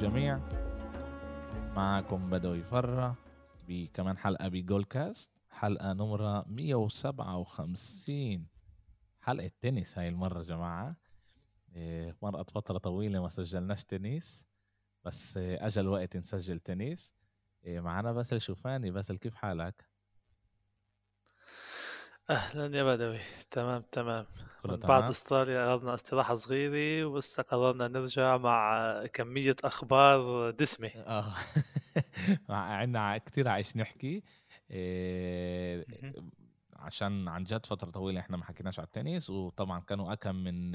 للجميع معكم بدوي فرة بكمان حلقة بجول كاست حلقة نمرة 157 حلقة تنس هاي المرة جماعة. إيه، مرقت فترة طويلة ما سجلناش تنس بس أجل وقت نسجل تنس. إيه، معنا باسل شوفاني. باسل كيف حالك؟ أهلا يا بدوي. تمام تمام. من بعد استراليا أخذنا استراحة صغيرة وبس قررنا نرجع مع كمية أخبار دسمة. آه. عندنا كثير عايش نحكي. إيه عشان عن جد فترة طويلة إحنا ما حكيناش على التنس وطبعا كانوا أكم من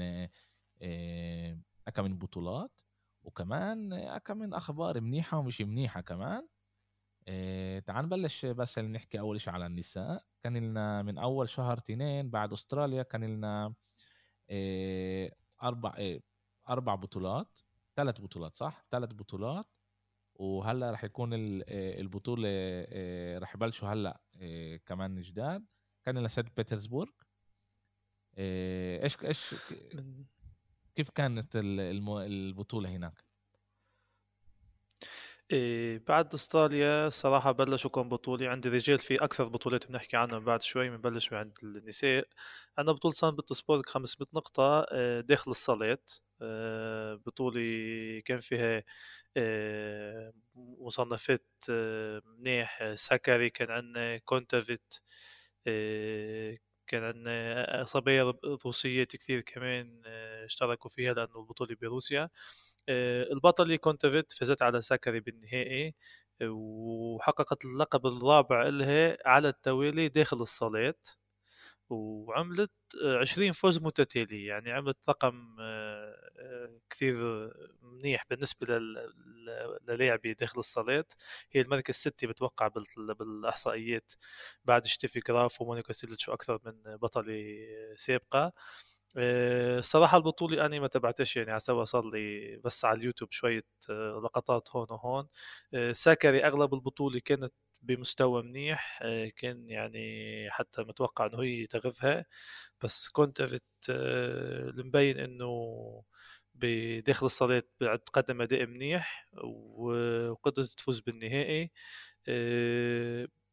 إيه أكم من بطولات وكمان أكم من أخبار منيحة ومش منيحة كمان. إيه تعال نبلش بس نحكي أول شيء على النساء. كان لنا من أول شهر تنين بعد أستراليا كان لنا إيه أربع إيه أربع بطولات ثلاث بطولات صح؟ ثلاث بطولات. وهلأ رح يكون آه، البطولة آه، رح يبلشوا هلأ آه، كمان جداد. كان لنا سيد بيترسبورغ إيش إيش كيف كانت البطولة هناك؟ إيه بعد إستراليا صراحة بلشوا كم بطولة. عند الرجال في أكثر بطولات بنحكي عنها بعد شوي بنبلش عند النساء. عندنا بطولة سان بطرسبورغ 500 نقطة آه، داخل الصلاة آه، بطولة كان فيها آه، مصنفات منيح. ساكري كان عندنا كونتافيت كان عندنا صبايا روسيات كثير كمان اشتركوا فيها لأنه البطولة بروسيا. البطلة كونتافيت فازت على ساكري بالنهائي وحققت اللقب الرابع لها على التوالي داخل الصالات وعملت 20 فوز متتالي يعني عملت رقم آه، كثير منيح بالنسبة للاعبة داخل الصالات هي المركز الستي بتوقع بالإحصائيات بعد شتيفي جراف ومونيكا سيلتش وأكثر من بطلة سابقة. آه، الصراحة البطولة أنا ما تبعتش يعني على سوا صار لي بس على اليوتيوب شوية آه، لقطات هون وهون. آه، ساكري أغلب البطولة كانت بمستوى منيح كان يعني حتى متوقع إنه هي تغذها. بس كنت المبين إنه بداخل الصلاة قدم أداء منيح وقدرت تفوز بالنهائي.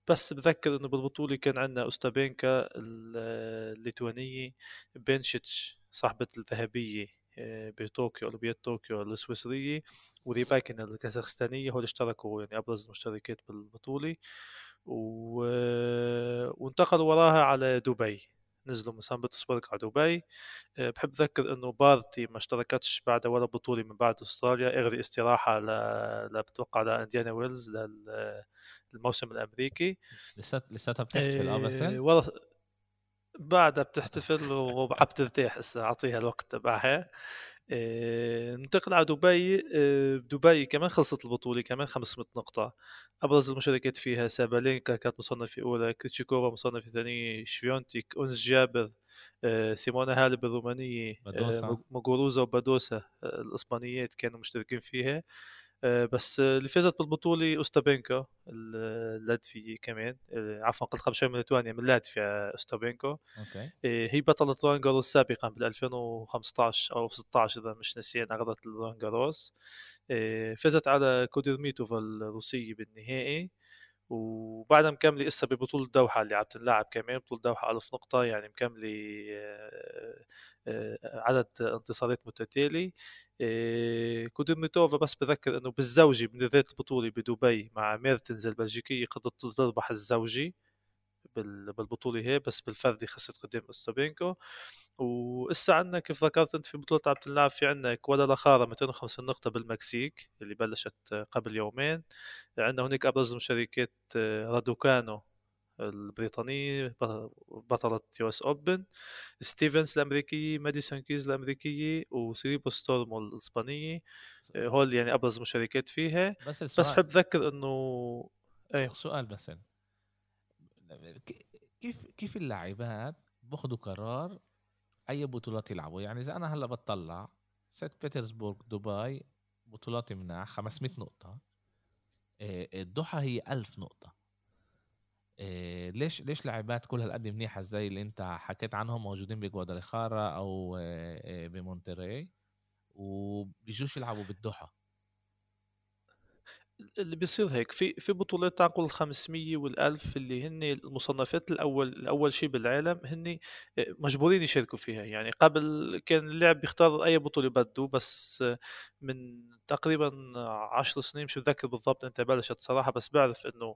بس بذكر إنه بالبطوله كان عندنا اوستابينكا الليتوانية بنشيتش صاحبة الذهبية آه، بطوكيو أولمبياد طوكيو السويسرية وريباكينا الكازاخستانية هول اشتركوا يعني أبرز المشتركات بالبطولة و... وانتقلوا وراها على دبي. نزلوا من سان بطرسبرغ على دبي. آه، بحب أذكر إنه بارتي ما اشتركتش بعد ولا بطولة من بعد أستراليا إغري استراحة ل... بتوقع لانديان ويلز لل... الموسم الأمريكي. لسات لساتها آه بس؟ ورا بعدها بتحتفل وعم ترتاح هسه أعطيها الوقت تبعها. إيه ننتقل على دبي. إيه دبي كمان خلصت البطولة كمان 500 نقطة. أبرز المشاركات فيها سابالينكا كانت مصنفة أولى كريتشيكوفا مصنفة ثانية شفيونتيك أونس جابر إيه سيمونا هالب الرومانية إيه موغوروزا وبادوسا الإسبانيات كانوا مشتركين فيها. آه، بس اللي فازت بالبطولة أوستابينكو اللاتفية كمان. آه، عفوا قلت قبل شوي من ليتوانيا من لاتفيا أوستابينكو. أوكي. آه، هي بطلة رولان جاروس سابقا بال 2015 أو 16 إذا مش نسيان أخذت رولان جاروس. فازت على كوديرميتوفا الروسية بالنهائي. وبعدها مكملة هسا ببطولة دوحة اللي عم تنلعب كمان بطولة دوحة ألف نقطة يعني مكملة عدد انتصارات متتالي. كودرميتوفا بس بذكر إنه بالزوجي بنهاية البطولة بدبي مع ميرتنز البلجيكية قدرت تربح الزوجي. بالبطولة هي بس بالفردي خسرت قدام أوستابينكو وهسا عندنا كيف ذكرت أنت في بطولة عم تلعب في عندنا كوالا 250 نقطة بالمكسيك اللي بلشت قبل يومين. عندنا هناك أبرز المشاركات رادوكانو البريطانية بطلة US Open ستيفنز الامريكية ماديسون كيز الأمريكية وسوريبيس تورمو الإسبانية. هول يعني أبرز مشاركات فيها. بس, بس حب ذكر إنه إيه. سؤال بس. كيف كيف اللاعبات باخذوا قرار أي بطولات يلعبوا؟ يعني إذا أنا هلأ بطلع سانت بيترسبورغ دبي بطولات مناح 500 نقطة. الدوحة هي 1000 نقطة. إيه ليش ليش لاعبات كل هالقد منيحة زي اللي أنت حكيت عنهم موجودين بجوادالاخارا أو إيه بمونتري وبيجوش يلعبوا بالدوحه اللي بيصير هيك في في بطولات تعقل ال 500 وال1000 اللي هن المصنفات الأول الأول شيء بالعالم هن آه، مجبورين يشاركوا فيها. يعني قبل كان اللاعب بيختار أي بطولة بده بس من تقريبا 10 سنين مش متذكر بالضبط إنت بلشت صراحة بس بعرف إنه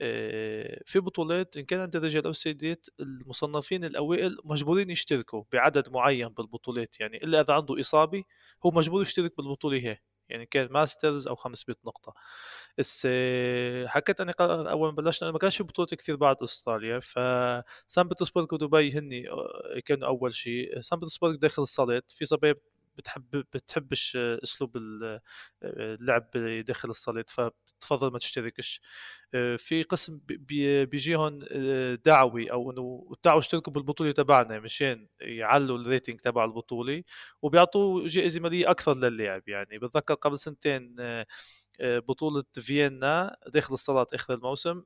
آه، في بطولات إن كان عند الرجال أو السيدات المصنفين الأوائل مجبورين يشتركوا بعدد معين بالبطولات. يعني إلا إذا عنده إصابة هو مجبور يشترك بالبطولة هي. يعني كان ماسترز أو 500 نقطة. بس حكيت أني أول ما بلشنا ما كانش بطولات كثير بعد أستراليا فسان بطرسبرغ ودبي هني آه، كانوا أول شيء. سان بطرسبرغ داخل الصالات في صبايا بتحب بتحبش أسلوب اللعب داخل الصالات فتفضل ما تشتركش. في قسم بيجيهم دعوي أو إنه تعالوا اشتركوا بالبطولة تبعنا مشان يعلوا ال rating تبع البطولة وبيعطوا جائزة مالية أكثر للاعب. يعني بتذكر قبل سنتين بطولة فيينا داخل الصالات آخر الموسم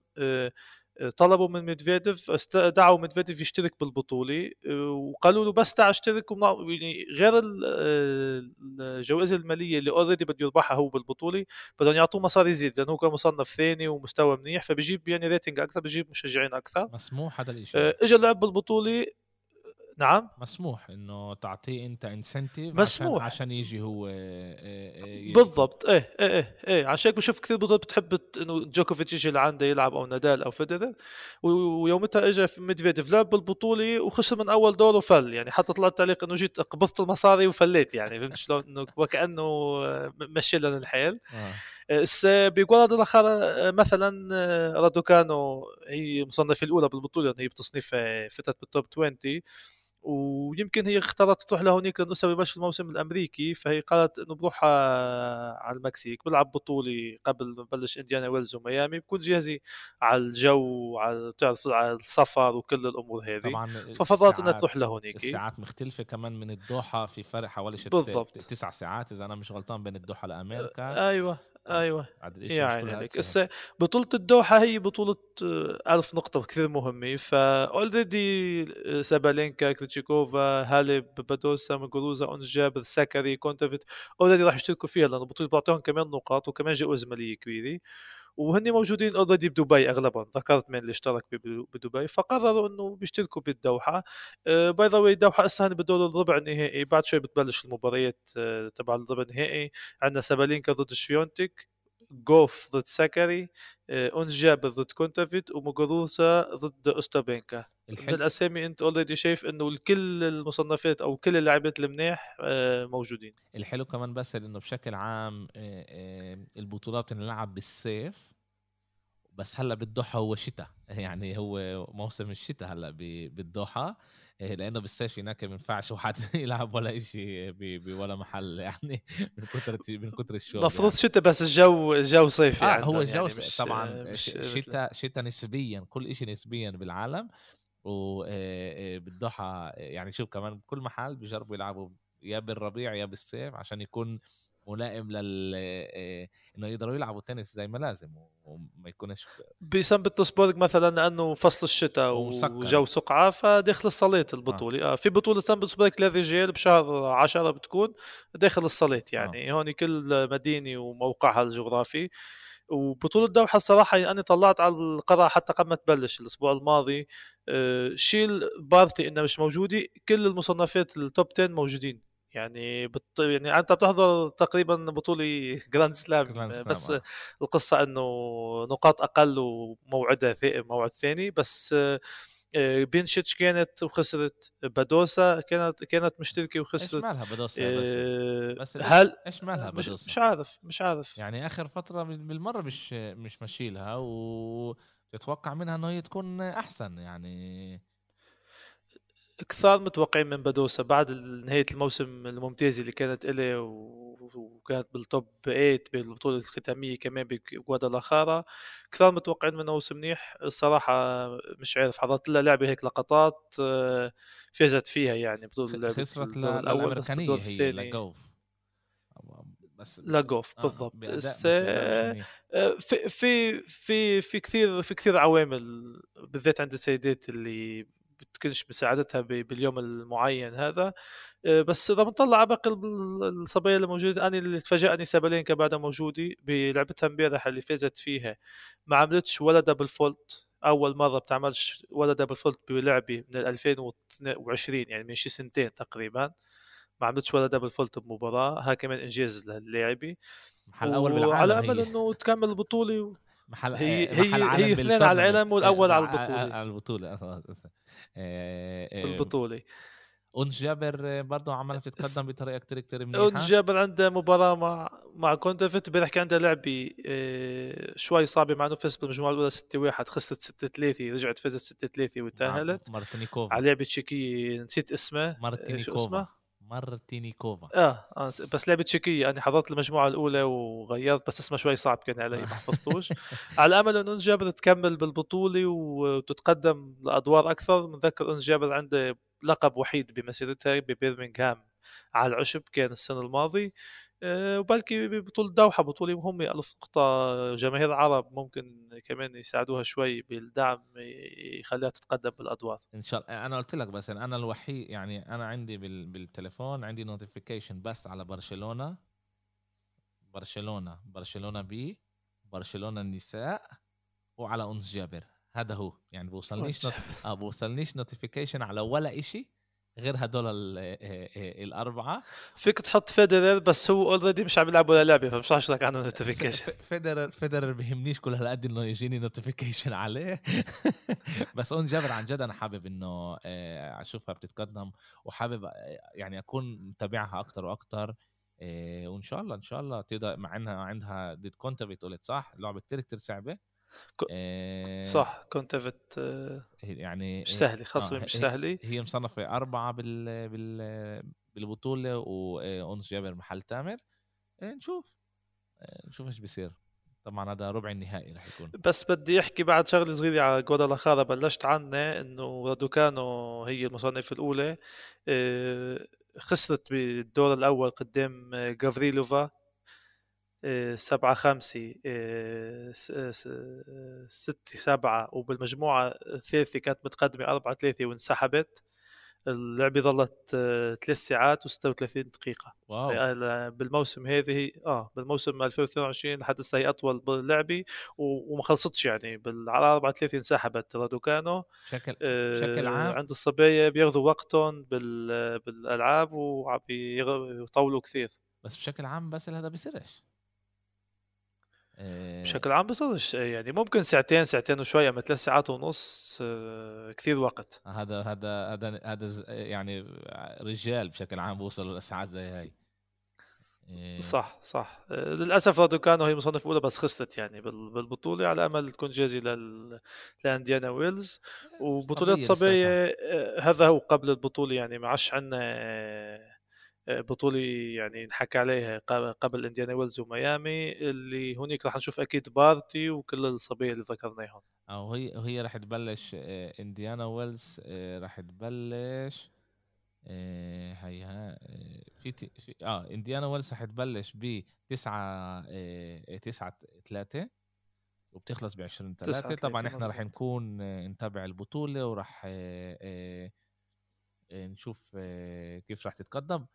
طلبوا من ميدفيديف دعوا ميدفيديف يشترك بالبطولة وقالوا له بس تعال اشترك يعني غير الجوائز المالية اللي already بده يربحها هو بالبطولة بدهم يعطوه مصاري يزيد لأنه هو كان مصنف ثاني ومستوى منيح فبجيب يعني rating أكثر بجيب مشجعين أكثر. مسموح هذا الشيء اجى لعب بالبطولة نعم. مسموح إنه تعطيه أنت incentive مسموح. عشان, عشان يجي هو آه، آه، آه، بالضبط. إيه إيه إيه, إيه. عشان هيك بشوف كثير بطولات بتحب إنه جوكوفيتش يجي لعنده يلعب أو نادال أو فيدرر ويومتها اجى ميدفيديف لعب بالبطولة وخسر من أول دور وفل. يعني حتى طلع تعليق إنه جيت قبضت المصاري وفليت. يعني فهمت شلون؟ إنه وكأنه مشي لنا الحيل. آه. بجوادالاخارا مثلا رادوكانو هي مصنفة الأولى بالبطولة هي بتصنيف فتت بال top 20 ويمكن هي اختارت تروح لهونيك لأنه ببلش الموسم الأمريكي فهي قالت إنه بروح على المكسيك بلعب بطوله قبل ما بلش إنديانا ويلز وميامي بكون جاهزة على الجو على بتعرف على السفر وكل الأمور هذه طبعا ففضلت إنها تروح لهونيك. الساعات مختلفة كمان من الدوحة في فرق حوالي بالضبط. تسع ساعات إذا أنا مش غلطان بين الدوحة لأمريكا. أيوه. أيوه. يعني عليك هسه بطولة الدوحة هي بطولة آه، ألف نقطة كثير مهمة. فا already آه، سابالينكا كريتشيكوفا هالب بادوسا موغوروزا اونس جابر ساكاري كونتافيت already راح يشتركوا فيها لأنه البطولة بتعطيهم كمان نقاط وكمان جوائز مالية كبيرة. وهن موجودين already بدبي أغلبهم. ذكرت من اللي اشترك بدبي. فقرروا إنه بيشتركوا بالدوحة. by the way الدوحة هسه بدور الربع النهائي. بعد شوي بتبلش المباريات uh, تبع الربع النهائي. عندنا سابالينكا ضد شفيونتك جوف ضد ساكاري أونس جابر ضد كونتافيت وموغوروزا ضد أوستابينكا. من الأسامي أنت already شايف إنه كل المصنفات أو كل اللاعبات المنيح آه، موجودين. الحلو كمان بس إنه بشكل عام آه، آه، البطولات بتنلعب بالصيف بس هلأ بالدوحه هو شتاء يعني هو موسم الشتاء هلأ إيه، لأنه بالصيف هناك ما ينفعش واحد يلعب ولا شيء ولا محل يعني من كثر من كثر الشغل المفروض يعني. شتاء بس الجو الجو صيفي آه هو الجو يعني طبعا شتاء شتاء نسبيا كل شيء نسبيا بالعالم وبالضحى يعني شوف كمان بكل محل بيجربوا يلعبوا يا بالربيع يا بالصيف عشان يكون ملائم لل آه، إنه يقدروا يلعبوا تنس زي ما لازم وما يكونش بسان بطرسبورغ مثلا لأنه فصل الشتاء وجو سقعة فداخل الصالات البطولة آه. آه. في بطولة سان بطرسبورغ للرجال بشهر 10 بتكون داخل الصالات يعني آه. هون كل مدينة وموقعها الجغرافي وبطولة دوحة الصراحة يعني أنا طلعت على القرعة حتى قبل ما تبلش الأسبوع الماضي شيل بارتي إنها مش موجودة كل المصنفات ال top 10 موجودين يعني بط... يعني أنت بتحضر تقريبا بطولة Grand Slam بس آه. القصة إنه نقاط أقل وموعدها موعد ثاني بس آه، بينشيتش كانت وخسرت بادوسا كانت كانت مشتركة وخسرت إيش مالها بادوسا بس, آه بس؟ هل إيش مالها بادوسا مش, مش عارف مش عارف. يعني آخر فترة بالمرة مش مش مشيلها وتتوقع منها إنه هي تكون أحسن يعني كثار متوقعين من بدوسا بعد نهاية الموسم الممتازة اللي كانت إليه وكانت بالتوب 8 بالبطولة الختامية كمان بجوادالاخارا كثار متوقعين منه موسم منيح الصراحة مش عارف حضرت لها لعبة هيك لقطات آه، فازت فيها يعني بطولة خسرت الأمريكانية هي لجوف بس لاجوف آه بالضبط. بس آه في في في في كثير في كثير عوامل بالذات عند السيدات اللي بتكونش مساعدتها باليوم المعين هذا. آه، بس إذا بنطلع على باقي الصبايا اللي موجوده أنا اللي تفاجئني سابالينكا بعدها موجوده بلعبتها امبارح اللي فازت فيها. ما عملتش ولا double fault أول مرة بتعملش ولا double fault بلعبه من 2020 يعني من شي سنتين تقريبا. ما عملتش ولا double fault بمباراة. ها كمان إنجاز للاعبي محل أول بالعالم على امل إنه تكمل البطولة محل هي محل هي هي اثنين على العالم والأول على البطولة. على البطولة آه، آه، البطولة. أنس جابر برضه عماله تتقدم بطريقة كتير كتير منيحة. أنس جابر عنده مباراة مع مع كونتافيت امبارح كان عنده لعبه آه، شوي صعبة مع إنه فاز بالمجموعة الأولى 6 1 خسرت 6 3 رجعت فازت 6 3 وتأهلت. مارتينيكوفا. على لعبة تشيكية نسيت اسمه مارتينيكوفا. مارتينيكوفا. آه, آه بس لعبة تشيكيه أنا حضرت المجموعة الأولى وغيرت بس اسمها شوي صعب كان علي ما حفظتوش. على أمل انه جابر تكمل بالبطولة وتتقدم لأدوار أكثر بنذكر ان جابر عنده لقب وحيد بمسيرتها ببرمنغهام على العشب كان السنة الماضي آه، وبلكي ببطولة دوحة بطولة مهمة ألف نقطة. جماهير العرب ممكن كمان يساعدوها شوي بالدعم يخليها تتقدم بالأدوار. إن شاء الله. أنا قلت لك بس أنا الوحيد يعني أنا عندي بالتليفون عندي notification بس على برشلونة. برشلونة برشلونة B برشلونة النساء وعلى أنس جابر. هذا هو. يعني بوصلنيش not... آه بوصلنيش notification على ولا إشي. غير هدول آه، آه، آه، الأربعة. فيك تحط فيدرر بس هو already مش عم يلعب ولا لعبة فمش عارف لك عنه notification فيدرر فيدرر بيهمنيش كل هالقد إنه يجيني notification عليه. بس أنس جابر عن جد أنا حابب إنه أشوفها بتتقدم وحابب يعني أكون متابعها أكثر وأكثر وإن شاء الله إن شاء الله تقدر مع إنها عندها ضد كونتافيت قلت صح لعبة كتير كتير صعبة. آه صح كونتفت آه يعني مش سهله خاصه آه مش سهله هي مصنفة أربعة بال بال بالبطولة وأونس جابر محل تامر. آه نشوف. آه نشوف إيش بيصير. طبعا هذا ربع النهائي رح يكون. بس بدي أحكي بعد شغلة صغيرة على جودالاخارا بلشت عنه إنه رادوكانو هي المصنفة الأولى. آه، خسرت بالدور الأول قدام جافريلوفا سبعة خمسة ستة سبعة وبالمجموعة الثالثة كانت متقدمة أربعة ثلاثة وانسحبت. اللعبة ظلت ثلاث ساعات و36 دقيقة. واو. بالموسم هذه آه بالموسم 2022 لحد هسه هي أطول لعبة وما خلصتش يعني. على 4 3 انسحبت. رادوكانو بشكل بشكل عام. عند الصبايا بياخذوا وقتهم بالألعاب وعم يطولوا كثير. بس بشكل عام بس هذا بيصيرش. آه، بشكل عام بصدش يعني ممكن ساعتين ساعتين وشوي اما ثلاث ساعات ونص آه، كثير وقت. هذا هذا هذا هذا يعني رجال بشكل عام بوصلوا لساعات زي هاي. آه، صح صح. للأسف رادوكانو هي مصنف أولى بس خسرت يعني بالبطولة على أمل تكون جاهزة لل... لانديانا ويلز. وبطولات صبية هذا هو قبل البطولة يعني ما عادش عندنا بطولة يعني نحكى عليها قبل إنديانا ويلز وميامي اللي هونيك راح نشوف أكيد بارتي وكل الصبيه اللي ذكرناهم. أو هي هي راح تبلش آه، إنديانا ويلز آه، راح تبلش آه، هيها في في آه إنديانا ويلز راح تبلش ب 9 9 3 وبتخلص ب 20 3 طبعا إحنا راح نكون نتابع البطولة وراح نشوف كيف راح تتقدم.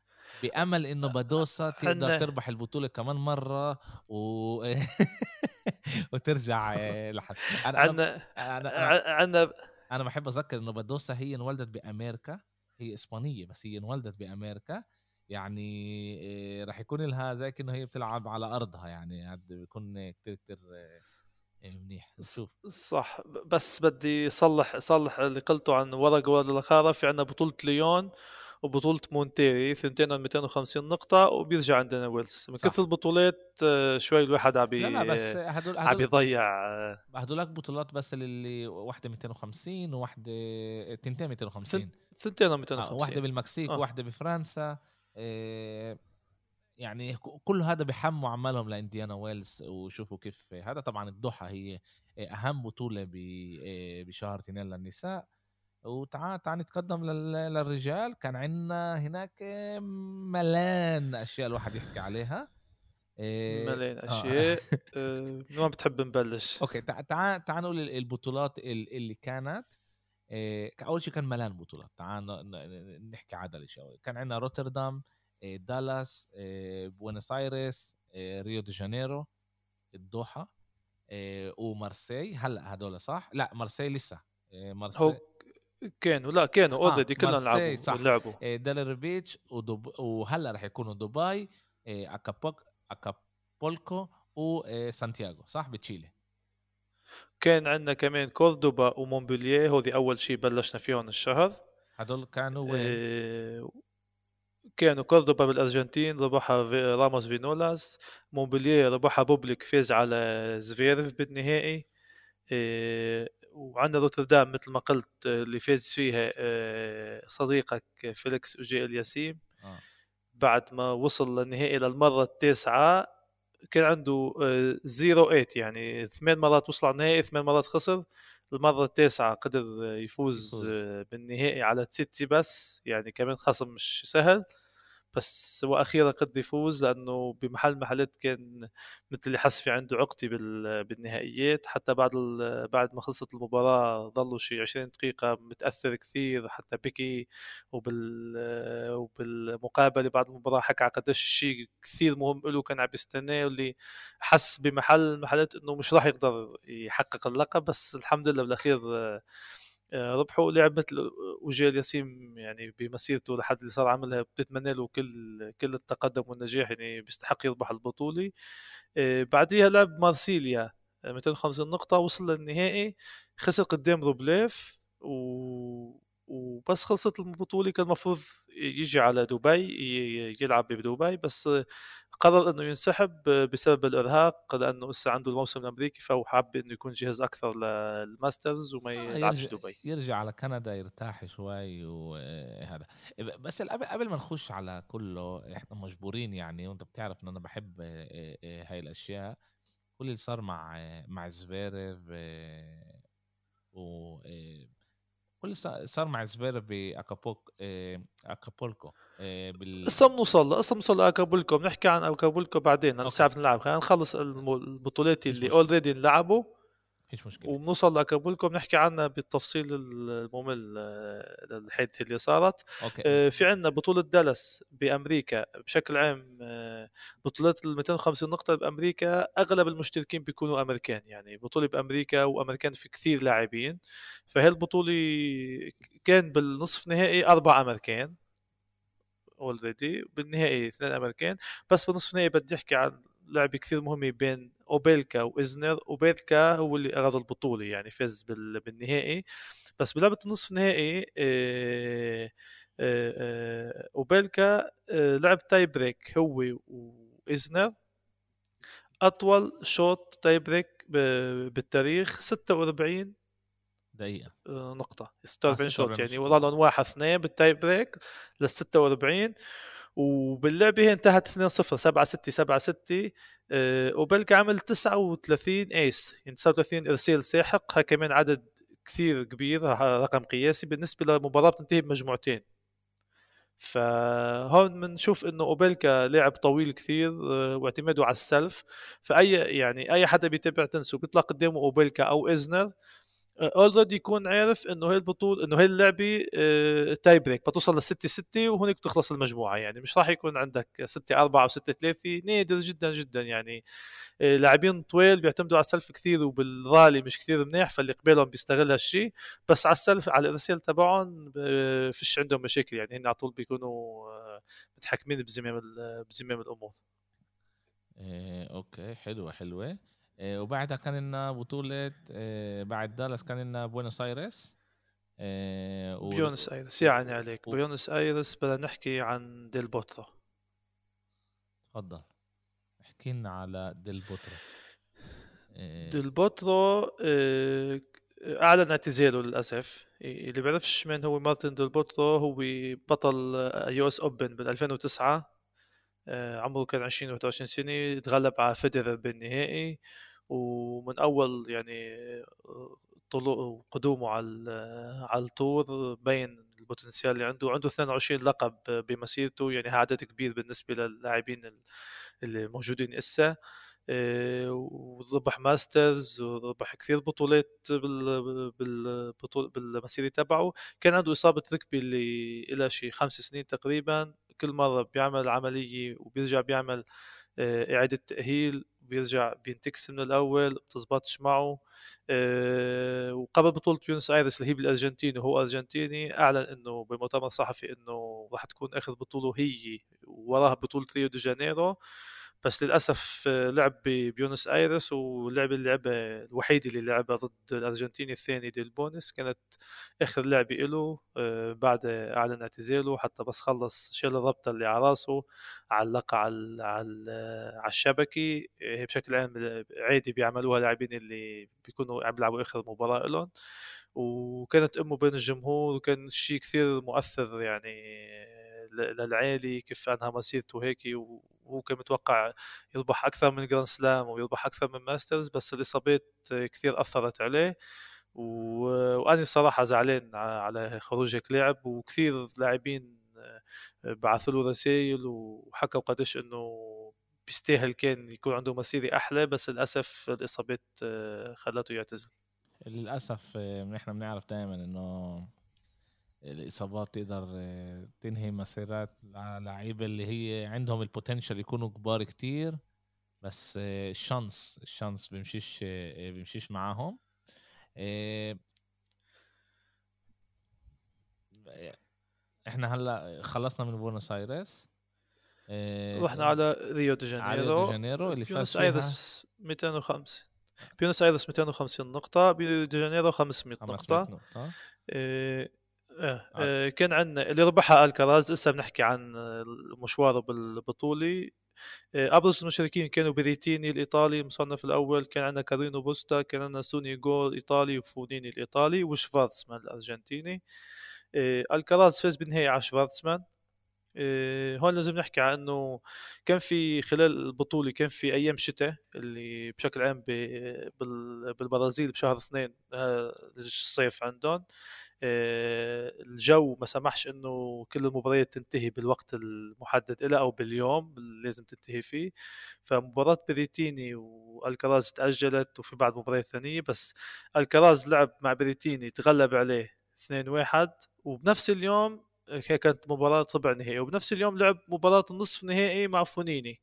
بأمل انه بادوسا تقدر تربح البطولة كمان مرة و وترجع لحد. أنا أنا أنا, أنا, أنا بحب أذكر إنه بادوسا هي انولدت بأمريكا هي إسبانية بس هي انولدت بأمريكا. يعني آه، راح يكون لها زي كأنه هي بتلعب على أرضها يعني بيكون كتير كتير آه، منيح. نشوف صح. بس بدي صلح صلح اللي قلته عن ورق ورق الاخاره في عندنا بطولة ليون وبطولة مونتيري ثنتين 250 نقطة وبيرجع إنديانا ويلز. من كثر البطولات آه، شوي الواحد عم لا لا بس هدول عم يضيع آه. هدولك بطولات بس اللي واحدة 250 وواحدة تنتين 250 ثنتين 250 واحدة بالمكسيك آه. واحدة بفرنسا يعني كل هذا بحموا عمالهم لإنديانا ويلز وشوفوا كيف. هذا طبعا الدوحة هي أهم بطولة بشهر اثنين للنساء. وتعال تعال نتقدم للرجال. كان عندنا هناك ملان أشياء الواحد يحكي عليها. إيه، ملان آه. أشياء آه. ما بتحب نبلش. okay تعال تعال نقول البطولات اللي كانت. أول شيء كان ملان بطولات. تعال نحكي عدل شوي. كان عندنا روتردام دالاس بوينس ايرس ريو دي جانيرو الدوحه ومارسي هلأ هدول صح؟ لا مارسي لسه. مارسي كانوا لا كانوا already آه كلهم لعبوا صح. لعبوا ديلراي بيتش ودب... وهلا رح يكونوا دبي أكابوك أكابولكو وسانتياغو صح؟ بتشيلي. كان عندنا كمان كوردوبا ومونبولييه هذي أول شيء بلشنا فيهم الشهر. هدول كانوا وين؟ إيه كانوا كوردوبا بالأرجنتين ربحها في راموس فينولاس. مونبولييه ربحها بوبليك فاز على زفيرف بالنهائي. إيه وعندنا روتردام مثل ما قلت اللي فاز فيها آه، صديقك فيليكس اوجي الياسيم آه. بعد ما وصل للنهائي للمره التاسعة كان عنده آه، zero eight يعني ثمان مرات وصل على النهائي ثمان مرات خسر المرة التاسعة قدر يفوز, يفوز. بالنهائي على تسيتسيباس بس يعني كمان خصم مش سهل بس وأخيرا قد يفوز لأنه بمحل محلات كان مثل اللي حس في عنده عقدي بالنهائيات. حتى بعد بعد ما خلصت المباراة ظلوا شي 20 دقيقة متأثر كثير. حتى بكي وبال وبالمقابلة بعد المباراة حكى على قديش الشيء كثير مهم له كان عم يستناه واللي حس بمحل محلات إنه مش راح يقدر يحقق اللقب. بس الحمد لله بالأخير ربحوا لعب مثل أوجي الياسيم يعني بمسيرته لحد اللي صار عملها بتتمنى له كل كل التقدم والنجاح يعني بيستحق يربح البطولة. آه، بعديها لعب مارسيليا 250 نقطة وصل للنهائي خسر قدام روبليف و... وبس خلصت البطولة. كان المفروض يجي على دبي يلعب بدبي بس قرر إنه ينسحب بسبب الإرهاق لأنه لسه عنده الموسم الأمريكي فهو حاب إنه يكون جاهز أكثر لل Masters وما آه، يلعبش دبي. يرجع على كندا يرتاح شوي وهذا بس قبل ما نخش على كله إحنا مجبورين يعني وأنت بتعرف إن أنا بحب آه، آه، هاي الأشياء. كل اللي صار مع مع زفيرف و كل صار مع زفيرف باكابوك أكابولكو آه، بال هسه بنوصل هسه بنوصل لاكابولكو بنحكي عن أكابولكو بعدين لأنه ساعة بنلعب خلينا نخلص البطولات اللي already انلعبوا فيش مشكلة. وبنوصل لاكابولكو بنحكي عنها بالتفصيل الممل آه، للحادثه اللي صارت. okay. آه في عندنا بطولة دالاس بأمريكا بشكل عام آه بطولات ال 250 نقطة بأمريكا أغلب المشتركين بيكونوا أمريكان يعني بطولة بأمريكا وأمريكان في كثير لاعبين. فهي البطولة كان بالنصف نهائي أربع أمريكان already بالنهائي اثنين أمريكان. بس بالنصف النهائي بدي أحكي عن لعبه كثير مهمة بين أوبيلكا وايزنر أوبيلكا هو اللي اخذ البطولة يعني فاز بالنهائي. بس بلعبة النصف النهائي آه، آه، آه، أوبيلكا لعب tie break هو وايزنر أطول شوط tie break بالتاريخ 46 دقيقة. نقطة. 46 شوط يعني وضلهم واحد اثنين بال tie break لل 46 وباللعبة هي انتهت 2-0 7 6 7 6 وبلقى عمل 39 ace يعني 39 إرسال ساحق. ها كمان عدد كثير كبير رقم قياسي. بالنسبة لمباراة بتنتهي بمجموعتين. فهون بنشوف إنه أوبيلكا لاعب طويل كثير آه، واعتماده على ال serve. فأي يعني أي حدا بيتابع تنس وبيطلع قدامه أوبيلكا أو ازنر already يكون عارف إنه هي البطوله إنه هي اللعبة tie break بتوصل ل 6 6 وهناك بتخلص المجموعة يعني. مش راح يكون عندك 6 4 أو 6 3 نادر جدا جدا يعني. آه، لاعبين طويل بيعتمدوا على ال serve كثير وبالرالي مش كثير منيح فاللي قبالهم بيستغل هالشيء. بس على ال serve على الارسال تبعهم فيش عندهم مشاكل يعني. هن على طول بيكونوا آه، متحكمين بزمام بزمام الأمور. إيه okay حلوة حلوة. آه، وبعدها كان لنا بطولة آه، بعد دالاس كان لنا بوينوس ايرس آه، و... بيونس ايرس يعني عليك. و... بيونس ايرس بدنا نحكي عن ديل بوترو تفضل. احكي لنا على ديل بوترو ديل بوترو أعلن اعتزاله للأسف. اللي بيعرفش من هو مارتن ديل بوترو هو بطل US Open بال 2009 عمره كان 20 21 سنة تغلب على فيدرر بالنهائي. ومن أول يعني طلوع قدومه على على ال tour بين ال potential اللي عنده عنده 22 لقب بمسيرته. يعني عدد كبير بالنسبة للاعبين اللي موجودين إسا. آه، وربح ماسترز وربح كثير بطولات بالبطول بالمسيرة تبعه. كان عنده إصابة ركبه اللي لها شيء خمس سنين تقريبا. كل مرة بيعمل عملية وبيرجع بيعمل آه، إعادة تأهيل بيرجع بينتكس من الأول بتزبطش معه أه وقبل بطولة بيونس آيرس اللي هي بالارجنتين وهو أرجنتيني أعلن إنه بمؤتمر صحفي إنه راح تكون اخر بطولة هي وراها بطولة ريو دي جانيرو. بس للأسف آه، لعب ببيونس آيرس واللعبه اللي لعبها الوحيده اللي لعبها ضد الأرجنتيني الثاني ديلبونيس كانت آخر لعبه له آه، بعد اعلن اعتزاله حتى بس خلص شال الربطه اللي على راسه علقها على على على الشبكة. بشكل عام عادي بيعملوها لاعبين اللي بيكونوا عم بيلعبوا آخر مباراة لهم وكانت أمه بين الجمهور وكان شيء كثير مؤثر يعني للعالم كيف أنها مسيرته هيك وهو كان متوقع يربح أكثر من Grand Slam ويربح أكثر من ماسترز بس الإصابات كثير أثرت عليه. و... وأنا صراحة زعلان على خروج هيك لاعب وكثير لاعبين بعثوا له رسائل وحكوا قديش إنه بيستاهل كان يكون عنده مسيرة أحلى بس للأسف الإصابات خلته يعتزل. للأسف نحن بنعرف دائما إنه الإصابات تقدر آه، تنهي مسيرات لعيبة اللي هي عندهم ال potential يكونوا كبار كتير بس آه، ال chance ال chance بيمشيش آه، بيمشيش معاهم. إحنا هلأ خلصنا من بونس ايرس رحنا على ريو دي جانيرو. ريو دي جانيرو اللي بيونس ايرس 205 بيونس ايرس 250 نقطة ريو دي جانيرو 500 نقطة, نقطة. آه. آه. كان عندنا اللي ربحها الكراز هسه بنحكي عن مشواره بالبطولة آه، أبرز المشاركين كانوا بريتيني الإيطالي المصنف الأول كان عندنا كارينو بوستا كان عندنا سونيجو الايطالي وفونيني الإيطالي وشفارتسمان الأرجنتيني آه، الكراز فاز بالنهايه على شفارتسمان هون لازم نحكي عن إنه كان في خلال البطولة كان في أيام شتاء اللي بشكل عام بالبرازيل بشهر اثنين الصيف عندهم. آه، الجو ما سمحش إنه كل المباريات تنتهي بالوقت المحدد لها أو باليوم اللي لازم تنتهي فيه. فمباراة بريتيني وألكراز تأجلت وفي بعد مباريات ثانية بس ألكراز لعب مع بريتيني تغلب عليه 2-1 وبنفس اليوم هي كانت مباراة ربع نهائي وبنفس اليوم لعب مباراة النصف نهائي مع فونيني.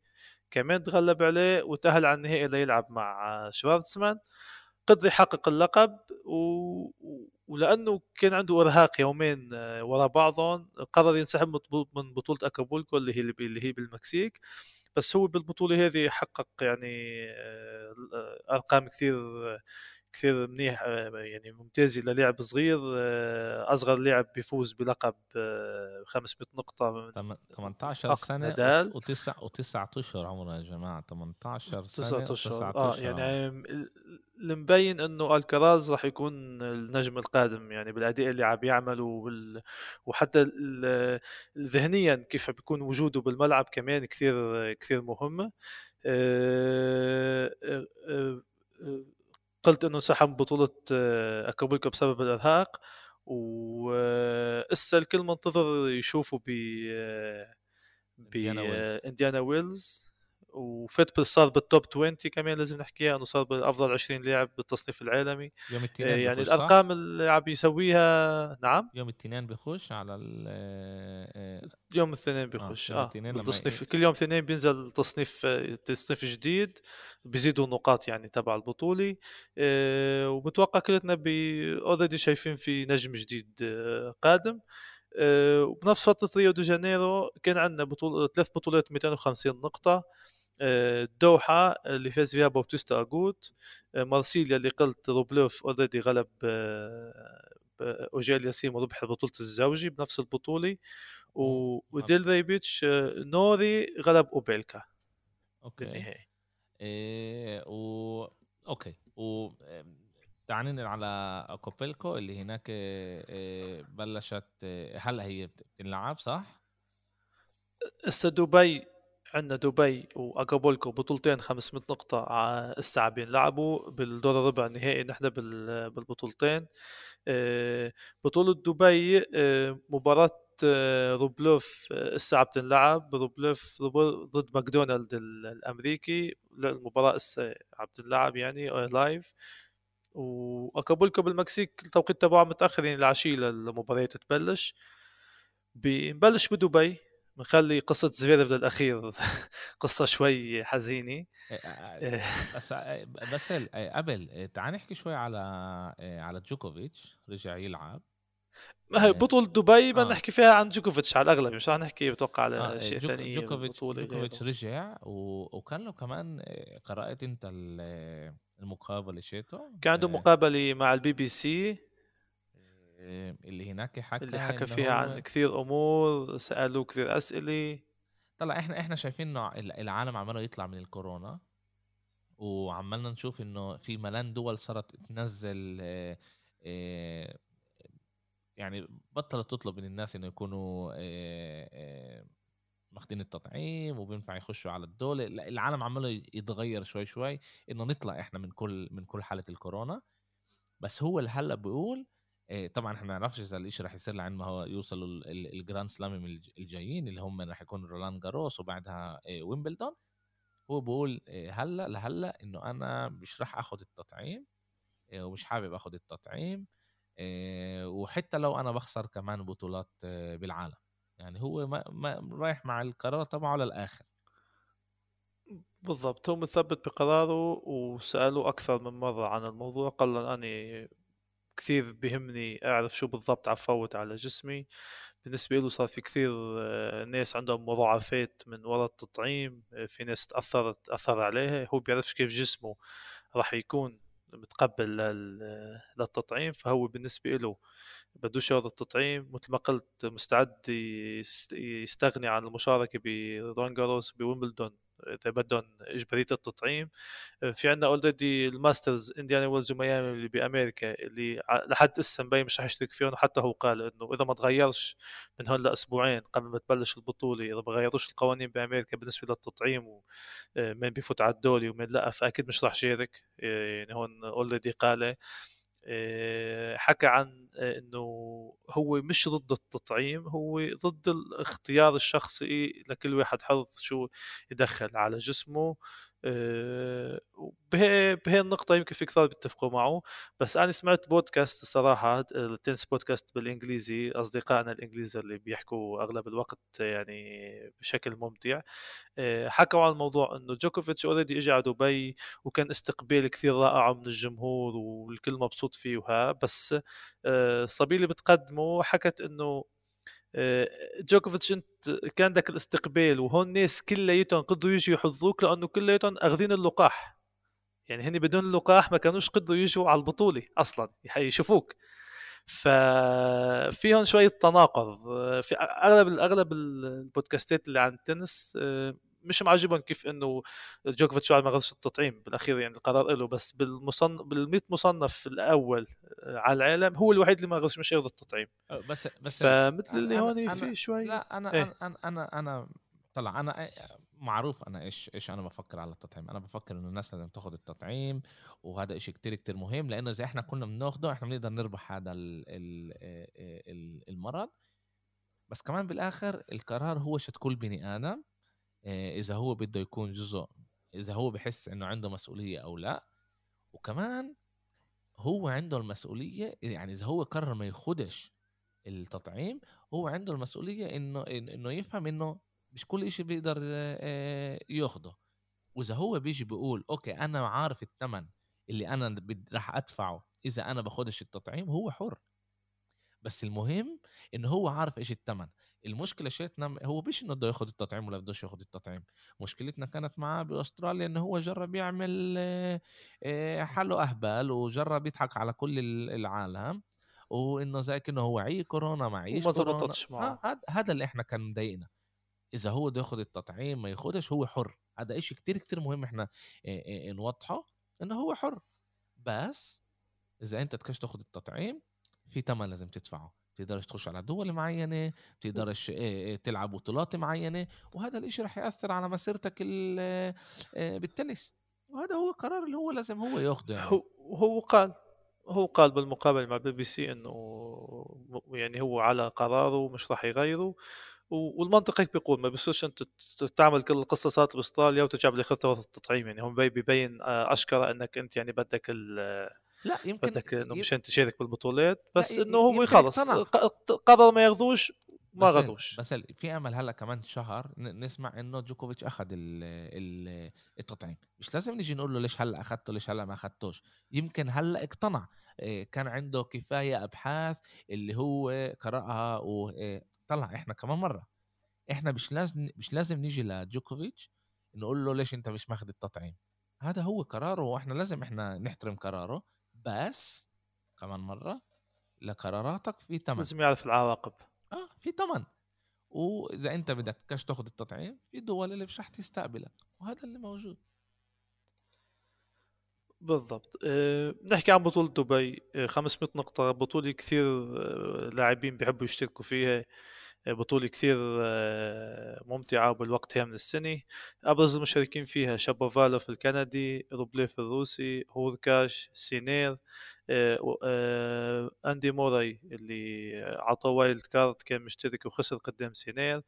كمان تغلب عليه وتأهل على النهائي ليلعب مع شوارتزمان. قدر يحقق اللقب و... ولأنه كان عنده إرهاق يومين آه، وراء بعضهم. قرر ينسحب من بطولة أكابولكو اللي هي اللي هي بالمكسيك. بس هو بالبطولة هذه حقق يعني آه، أرقام كثير كثير منيح آه، يعني ممتازه للاعب صغير أصغر لاعب بيفوز بلقب 500 نقطة 18 سنة نادال. وتسع وتسع اشهر عمره يا جماعة 18 سنة 9 اشهر آه يعني المبين إنه الكراز راح يكون النجم القادم يعني بالأداء اللي عم يعمله وبال... وحتى ذهنيا كيف بيكون وجوده بالملعب كمان كثير كثير مهم. قلت إنه انسحب بطولة اكابولكو بسبب الإرهاق وإسا الكل منتظر يشوفه ب بانديانا ويلز. وفيت صار بالتوب 20 كمان لازم نحكيها إنه صار بافضل 20 لاعب بالتصنيف العالمي. يوم الاثنين يعني الأرقام اللي عم يسويها نعم؟ يوم الاثنين بخش على ال آه، يوم الاثنين بخش آه, آه. بالتصنيف. كل يوم اثنين بينزل تصنيف تصنيف جديد بيزيدوا النقاط يعني تبع البطولة. آه وبتوقع كلنا already شايفين في نجم جديد آه قادم. آه وبنفس فترة ريو دي جانيرو كان عندنا بطولة ثلاث بطولات 250 نقطة. الدوحة اللي فاز فيها بوبتيستا اجوت مارسيليا اللي قلت روبلوف already غلب أوجيه ألياسيم وربح بطولة الزوجي بنفس البطولة. وديلراي بيتش نوري غلب أوبيلكا okay. إيه و okay. و تعال ننقل على أكابولكو اللي هناك بلشت هلا هي بتلعب صح؟ هسه دبي عندنا دبي وأكابولكو بطولتين 500 نقطة الساعة بينلعبوا بالدور الربع النهائي نحن بالبطولتين. آه، بطولة دبي آه، مباراة آه، روبلوف الساعة بتنلعب روبلوف ضد ماكدونالد الأمريكي. المباراة الساعة بتنلعب يعني live وأكابولكو بالمكسيك التوقيت تبعه متأخرين العشيه للمباريات تبلش بنبلش بدبي. بنخلي قصة زفيرف للأخير قصة شوي حزينة إيه، إيه. بس بس قبل تعال نحكي شوي على على جوكوفيتش رجع يلعب ما هي بطولة دبي بدنا آه. نحكي فيها عن جوكوفيتش على الأغلب مش رح نحكي بتوقع على آه. شيء ثاني جوكوفيتش جوكوفيتش رجع و... وكان له كمان قرأت أنت المقابلة شيته كان عنده مقابلة مع البي بي سي اللي هناك حكى اللي حكى فيها هو... عن كثير أمور سألوه كثير أسئلة. طلع إحنا إحنا شايفين إنه العالم عماله يطلع من الكورونا وعمالنا نشوف إنه في ملان دول صارت تنزل يعني بطلت تطلب من الناس إنه يكونوا ماخذين التطعيم وبينفع يخشوا على الدولة. العالم عماله يتغير شوي شوي إنه نطلع إحنا من كل من كل حالة الكورونا. بس هو هلأ بيقول طبعا إحنا ما نعرفش إذا الشيء راح يصير لعند ما هو يوصلوا الجراند سلام الجايين اللي هم راح يكون رولان جاروس وبعدها إيه، ويمبلدون. هو بقول إيه، هلأ لهلأ إنه أنا مش راح اخذ التطعيم ومش حابب اخذ التطعيم وحتى لو أنا بخسر كمان بطولات بالعالم. يعني هو ما, ما رايح مع القرار تبعه للآخر. بالضبط. هو مثبت بقراره وسألوه أكثر من مرة عن الموضوع قال أنا كثير بيهمني أعرف شو بالضبط عفوت على جسمي. بالنسبة له صار في كثير آه، ناس عندهم مضاعفات من وراء التطعيم آه، في ناس تأثرت أثر عليها. هو بيعرفش كيف جسمه راح يكون متقبل للتطعيم. فهو بالنسبة له بدوش ياخذ التطعيم. مثل ما قلت مستعد يستغني عن المشاركة ب Roland Garros وب Wimbledon. اذا بدهم إجبارية التطعيم. في عندنا already ال Masters إنديانا ويلز وميامي اللي بأمريكا اللي لحد هسه مبين مش حيشترك فيهم وحتى هو قال إنه إذا ما تغيرش من هون لأسبوعين قبل ما تبلش البطولة إذا ما غيروش القوانين بأمريكا بالنسبة للتطعيم ومين آه، بيفوت على الدولي ومين لأ فأكيد مش راح شارك يعني هون اوريدي قال. آه، حكى عن آه، إنه هو مش ضد التطعيم هو ضد الاختيار الشخصي لكل واحد حر شو يدخل على جسمه. آه، بهي بهي النقطة يمكن في كثار بيتفقوا معه بس أنا سمعت بودكاست الصراحة ال tennis podcast بالإنجليزي أصدقائنا الإنجليزي اللي بيحكوا أغلب الوقت يعني بشكل ممتع. آه، حكوا عن الموضوع إنه جوكوفيتش already إجى على دبي وكان استقبال كثير رائع من الجمهور والكل مبسوط فيه وها بس آه، الصبية اللي بتقدمه حكت إنه آه، جوكوفيتش انت كان عندك الاستقبال وهون الناس كلياتهم قدروا يجوا يحضروك لأنه كلياتهم أخذين اللقاح. يعني هني بدون اللقاح ما كانوش قدروا يجوا على البطولة أصلا يشوفوك ففيهم شوية تناقض. في أغلب أغلب البودكاستات اللي عن التنس آه، مش معجبهم كيف إنه جوكوفيتش بعد ما غلش التطعيم بالأخير يعني القرار له بس بالمصنف بال100 مصنف الأول آه، على العالم هو الوحيد اللي ما غلش مش ياخذ التطعيم. بس بس فمثل اللي هون في شوي. لا أنا إيه؟ أنا أنا أنا طلع أنا معروف أنا إيش إيش أنا بفكر على التطعيم. أنا بفكر إنه الناس لازم تاخذ التطعيم وهذا إشي كتير كتير مهم لأنه إذا إحنا كنا بناخده إحنا بنقدر نربح هذا المرض. بس كمان بالآخر القرار هو شتكون بني آدم. إذا هو بده يكون جزء إذا هو بحس إنه عنده مسؤولية أو لأ وكمان هو عنده المسؤولية يعني إذا هو قرر ما ياخدش التطعيم هو عنده المسؤولية إنه إنه يفهم إنه مش كل إشي بيقدر ياخده. وإذا هو بيجي بيقول أوكي أنا عارف الثمن اللي أنا راح أدفعه إذا أنا باخدش التطعيم هو حر. بس المهم إنه هو عارف إيش الثمن المشكلة شيتنا هو مش إنه بده ياخذ التطعيم ولا بدوش ياخذ التطعيم. مشكلتنا كانت معاه بأستراليا إنه هو جرب يعمل حاله أهبل وجرب يضحك على كل العالم وإنه زي كأنه هو عي كورونا معيش وما زبطتش معه. هذا اللي إحنا كان مضايقنا. إذا هو بده ياخذ التطعيم ما ياخذش هو حر. هذا إشي كتير كتير مهم إحنا نوضحه إنه هو حر. بس إذا أنت تكش تاخذ التطعيم في ثمن لازم تدفعه. بتقدرش تخش على دول معينة بتقدرش تلعب بطولات معينة وهذا الإشي رح يأثر على مسيرتك بالتنس. وهذا هو القرار اللي هو لازم هو ياخده يعني. هو هو قال هو قال بالمقابله مع بي بي سي إنه يعني هو على قراره مش راح يغيره. والمنطق هيك بيقول ما بصيرش أنت تعمل كل القصة صارت بأستراليا وتيجي بالآخر تاخذ التطعيم. يعني هم بيبين آه، اشكره إنك أنت يعني بدك لا يمكن بدك إنه مشان تشارك بالبطولات بس إنه هو خلص قرر ما ياخذوش ما ياخذوش بس في أمل هلأ كمان شهر نسمع إنه جوكوفيتش أخذ التطعيم مش لازم نيجي نقول له ليش هلأ أخذته ليش هلأ ما أخذتوش. يمكن هلأ اقتنع. آه، كان عنده كفاية أبحاث اللي هو قرأها وطلع آه، إحنا كمان مرة. إحنا مش لازم مش لازم نيجي لجوكوفيتش نقول له ليش أنت مش ماخذ التطعيم هذا هو قراره وإحنا لازم إحنا نحترم قراره. بس كمان مرة لقراراتك في ثمن لازم يعرف العواقب. آه في ثمن وإذا أنت بدكاش تاخذ التطعيم في دول اللي مش رح تستقبلك وهذا اللي موجود. بالضبط. أه نحكي عن بطولة دبي. أه 500 نقطة بطولة كثير أه لاعبين بيحبوا يشتركوا فيها. بطولة كثير آه، ممتعة وبالوقت هي من السنة. أبرز المشاركين فيها شابوفالوف الكندي روبليف الروسي هوركاش سينر آه، آه، أندي موراي اللي عطاه wild card كان مشترك وخسر قدام سينر.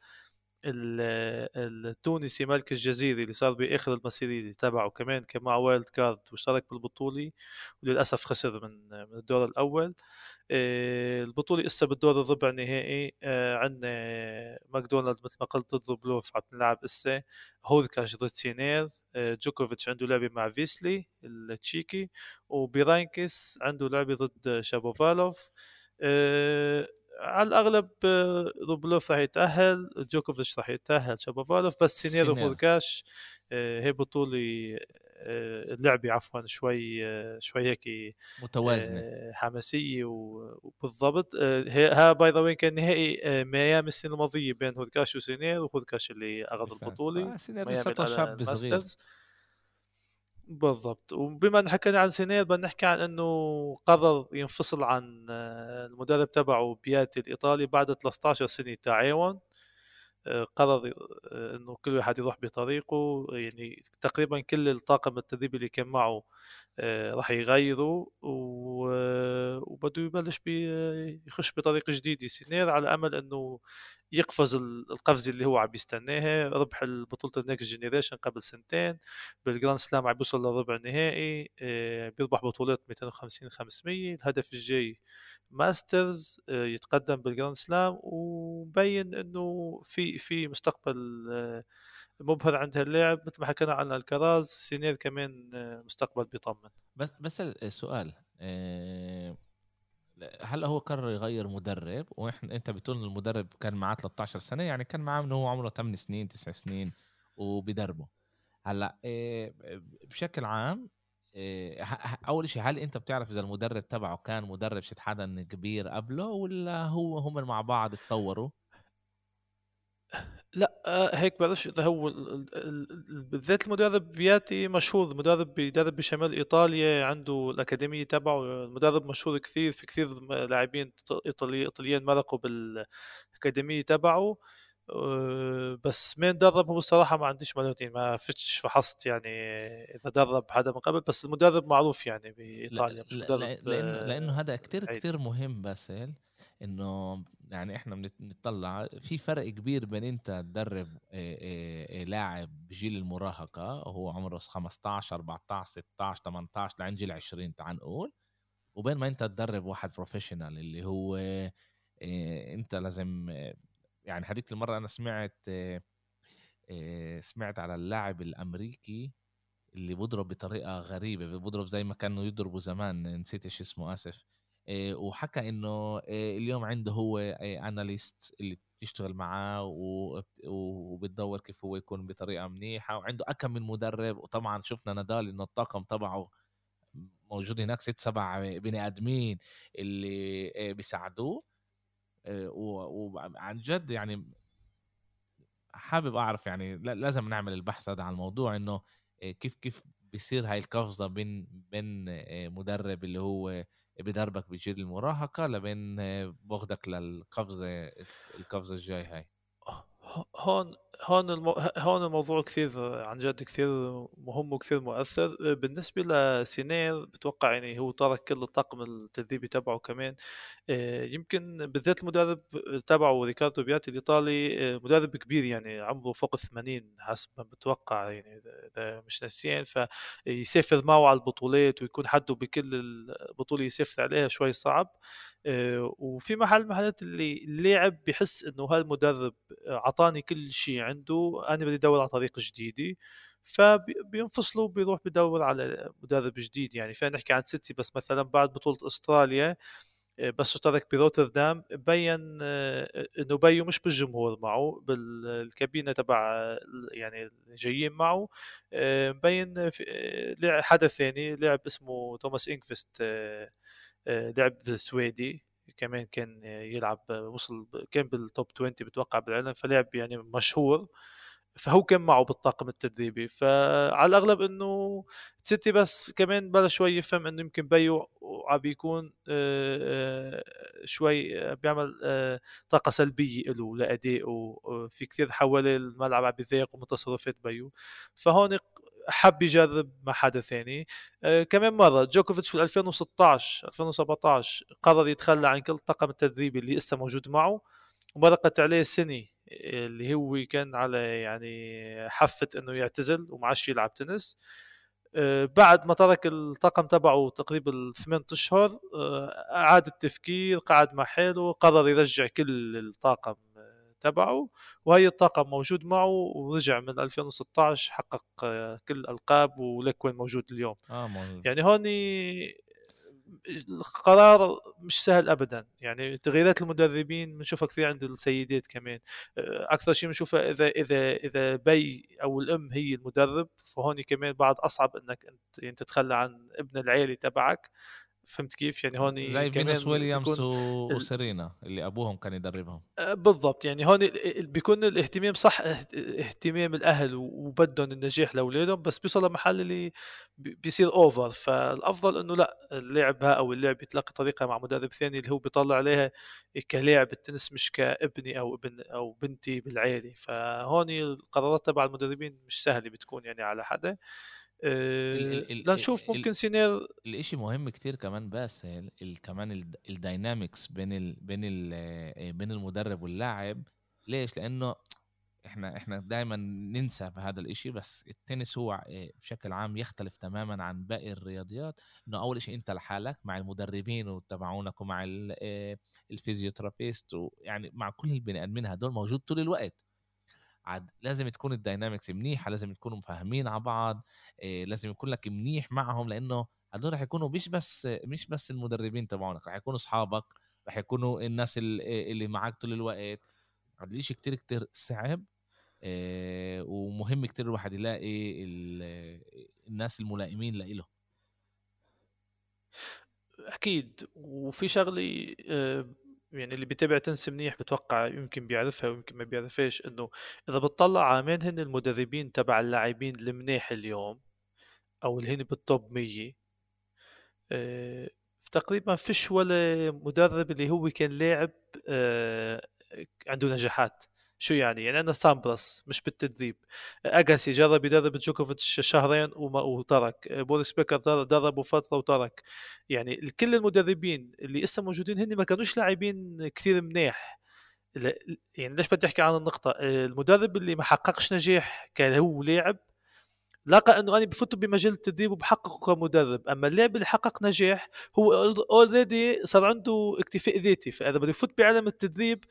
التونسي مالك الجزيري اللي صار بآخر المسيرة تبعه كمان كان مع wild card واشترك بالبطولة وللأسف خسر من من الدور الأول. آه، البطولة لسه بالدور الربع النهائي. آه، عندنا ماكدونالد مثل ما قلت ضد روبلوف عم تلعب هسه هوركاش ضد سينر آه، جوكوفيتش عنده لعبة مع فيسلي التشيكي وبيرانكيس عنده لعبة ضد شابوفالوف. على الأغلب روبلوف راح يتأهل جوكوفيتش راح يتأهل شابوفالوف بس سينر وهوركاش هي بطولة اللعبه عفوا شوي شوي هيك متوازنة. حماسية وبالضبط ها by the way كان نهائي ميامي السنة الماضيه بين هوركاش وسينر وهوركاش اللي أخذ البطولة آه سينر لسه شاب صغير. بالضبط. وبما إن حكينا عن سينر بدنا نحكي عن إنه قرر ينفصل عن المدرب تبعه بياتي الإيطالي بعد 13 سنة تعاون. قرر آه، إنه كل واحد يروح بطريقه. يعني تقريبا كل الطاقم التدريبي اللي كان معه آه، راح يغيره وبده يبلش يخش بطريقه جديده سينر على أمل إنه يقفز القفزه اللي هو عم يستناها ربح بطولة ال Next Generation قبل سنتين. بال Grand Slam عم بيوصل لربع النهائي آه، بيربح بطولات 250 500 الهدف الجاي Masters. آه، يتقدم بال Grand Slam. ومبين إنه في في مستقبل آه، مبهر عند هاللاعب مثل ما حكينا عن الكراز سينر كمان مستقبل بيطمن. بس بس السؤال هلا هو قرر يغير مدرب؟ وإحنا أنت بتقول المدرب كان معاه 13 سنة يعني كان معاه من هو عمره 8 سنين 9 سنين وبدربه هلأ بشكل عام أول شيء هل أنت بتعرف إذا المدرب تبعه كان مدرب شت حدا كبير قبله ولا هو هم مع بعض تطوروا لا آه، هيك بعرفش إذا هو بالذات المدرب بياتي مشهور. مدرب بيدرب بشمال إيطاليا عنده الأكاديمية تبعه. المدرب مشهور كثير في كثير لاعبين إيطالي إيطاليين مرقوا بالأكاديمية تبعه. آه، بس مين درب هو الصراحة ما عنديش معلومات ما فتش فحصت يعني إذا درب حدا من قبل. بس المدرب معروف يعني بإيطاليا مش مدرب لأنه, لأنه هذا كتير كتير مهم باسل إنه يعني إحنا بنطلع في فرق كبير بين أنت تدرب لاعب بجيل المراهقة وهو عمره 15 14 16 18 لعند جيل 20 تعال نقول. وبين ما أنت تدرب واحد professional اللي هو أنت لازم يعني هذيك المرة أنا سمعت سمعت على اللاعب الأمريكي اللي بضرب بطريقة غريبة بضرب زي ما كانوا يضربوا زمان نسيت إيش اسمه آسف. وحكى إنه اليوم عنده هو اناليست اللي بتشتغل معاه وبتدور كيف هو يكون بطريقة منيحة وعنده أكم من مدرب وطبعا شفنا نادال إنه الطاقم تبعه موجود هناك ست سبع بني آدمين اللي بيساعدوه. وعن جد يعني حابب أعرف يعني لازم نعمل البحث هذا عن الموضوع إنه كيف كيف بيصير هاي القفزة بين بين مدرب اللي هو بدربك بجيل المراهقه لبين باخدك للقفزة القفزة الجاي هاي. هون هون المو... هون الموضوع كثير عن جد كثير مهم وكثير مؤثر. بالنسبة لسينير بتوقع يعني هو ترك كل الطاقم التدريبي تبعه كمان. آه، يمكن بالذات المدرب تبعه ريكاردو بياتي الإيطالي آه، مدرب كبير يعني عمره فوق 80 حسب ما بتوقع يعني إذا مش ناسيين. فيسافر معه على البطولات ويكون حده بكل البطولة يسافر عليها شوي صعب. وفي محل محلات اللي اللاعب بحس إنه هالمدرب اعطاني كل شيء عنده أنا بدي أدور على طريقه جديدة فبينفصلوا بيروح بدور على مدرب جديد يعني. فينا نحكي عن سيتي بس مثلا بعد بطولة أستراليا آه، بس اشترك بروتردام بين آه، إنه بيو مش بالجمهور معه بالكابينة تبع يعني جايين معه مبين حدا ثاني لاعب اسمه توماس إنكفست لعب سويدي كمان كان يلعب وصل كان بالتوب 20 بتوقع بالعالم فلعب يعني مشهور فهو كان معه بالطاقم التدريبي. فعلى الأغلب إنه سيتي بس كمان بلش شوي يفهم إنه يمكن بيو عم بيكون شوي بيعمل طاقة سلبية له لأدائه في كثير حوالي الملعب عم بيضايق من تصرفات بيو. فهون حب يجرب مع حدا ثاني. آه كمان مرة جوكوفيتش في 2016 2017 قرر يتخلى عن كل الطاقم التدريبي اللي لسه موجود معه ومرقت عليه سنه اللي هو كان على يعني حفة إنه يعتزل وما عادش يلعب تنس. آه بعد ما ترك الطاقم تبعه تقريبا ثمان أشهر آه أعاد التفكير قعد مع حاله قرر يرجع كل الطاقم. تبعه وهي الطاقم موجود معه ورجع من 2016 حقق كل الالقاب ولك وين موجود اليوم. موجود. يعني هون القرار مش سهل ابدا. يعني تغييرات المدربين بنشوفها كثير عند السيدات كمان. أكثر شيء بنشوفها إذا إذا إذا بي أو الأم هي المدرب فهون كمان بعد أصعب إنك أنت يعني تتخلى عن ابن العيلة تبعك. فهمت كيف؟ يعني هون زي فينوس ويليامز و... وسيرينا اللي أبوهم كان يدربهم. آه، بالضبط. يعني هون بيكون الاهتمام صح اهتمام الأهل وبدهم النجاح لأولادهم بس بيوصل لمحل اللي بيصير over فالأفضل إنه لا اللاعب أو اللاعب يتلقى طريقة مع مدرب ثاني اللي هو بيطلع عليها كلاعب التنس مش كابن أو ابن أو بنتي بالعائله فهون القرارات تبع المدربين مش سهلة بتكون يعني على حدا. آه، لنشوف ممكن سينر الإشي مهم كتير كمان بس كمان ال dynamics بين ال بين ال آه، بين المدرب واللاعب. ليش؟ لأنه إحنا إحنا دائما ننسى في هذا الإشي بس التنس هو آه، بشكل عام يختلف تماما عن باقي الرياضات. إنه أول شيء أنت لحالك مع المدربين وتبعونك ومع ال physiotherapist ويعني مع كل البني آدمين هدول موجود طول الوقت. عاد لازم تكون الداينامكس منيحة لازم تكونوا مفاهمين على بعض إيه لازم يكون لك منيح معهم لأنه هدول رح يكونوا مش بس مش بس المدربين تبعونك رح يكونوا اصحابك رح يكونوا الناس اللي معك طول الوقت. هذا الشيء كتير كتير صعب إيه ومهم كتير الواحد يلاقي الناس الملائمين لإله. أكيد وفي شغله آه، يعني اللي بيتابع تنس منيح بتوقع يمكن بيعرفها ويمكن ما بيعرفهاش إنه إذا بتطلع على مين هن المدربين تبع اللاعبين المنيح اليوم أو اللي هن بال top 100 آه تقريبا فيش ولا مدرب اللي هو كان لاعب آه عنده نجاحات. شو يعني؟ يعني يعني سامبراس مش بالتدريب. أجاسي جرب يدرب جوكوفيتش شهرين وترك. بوريس بيكر دربه فترة وترك. يعني كل المدربين اللي لسه موجودين هن ما كانوش لاعبين كثير منيح. يعني ليش بدي أحكي عن النقطة؟ المدرب اللي ما حققش نجاح كان هو لاعب لقى إنه أنا بفوت بمجال التدريب وبحققه كمدرب. أما اللاعب اللي حقق نجاح هو already صار عنده اكتفاء ذاتي. فإذا بده يفوت بعالم التدريب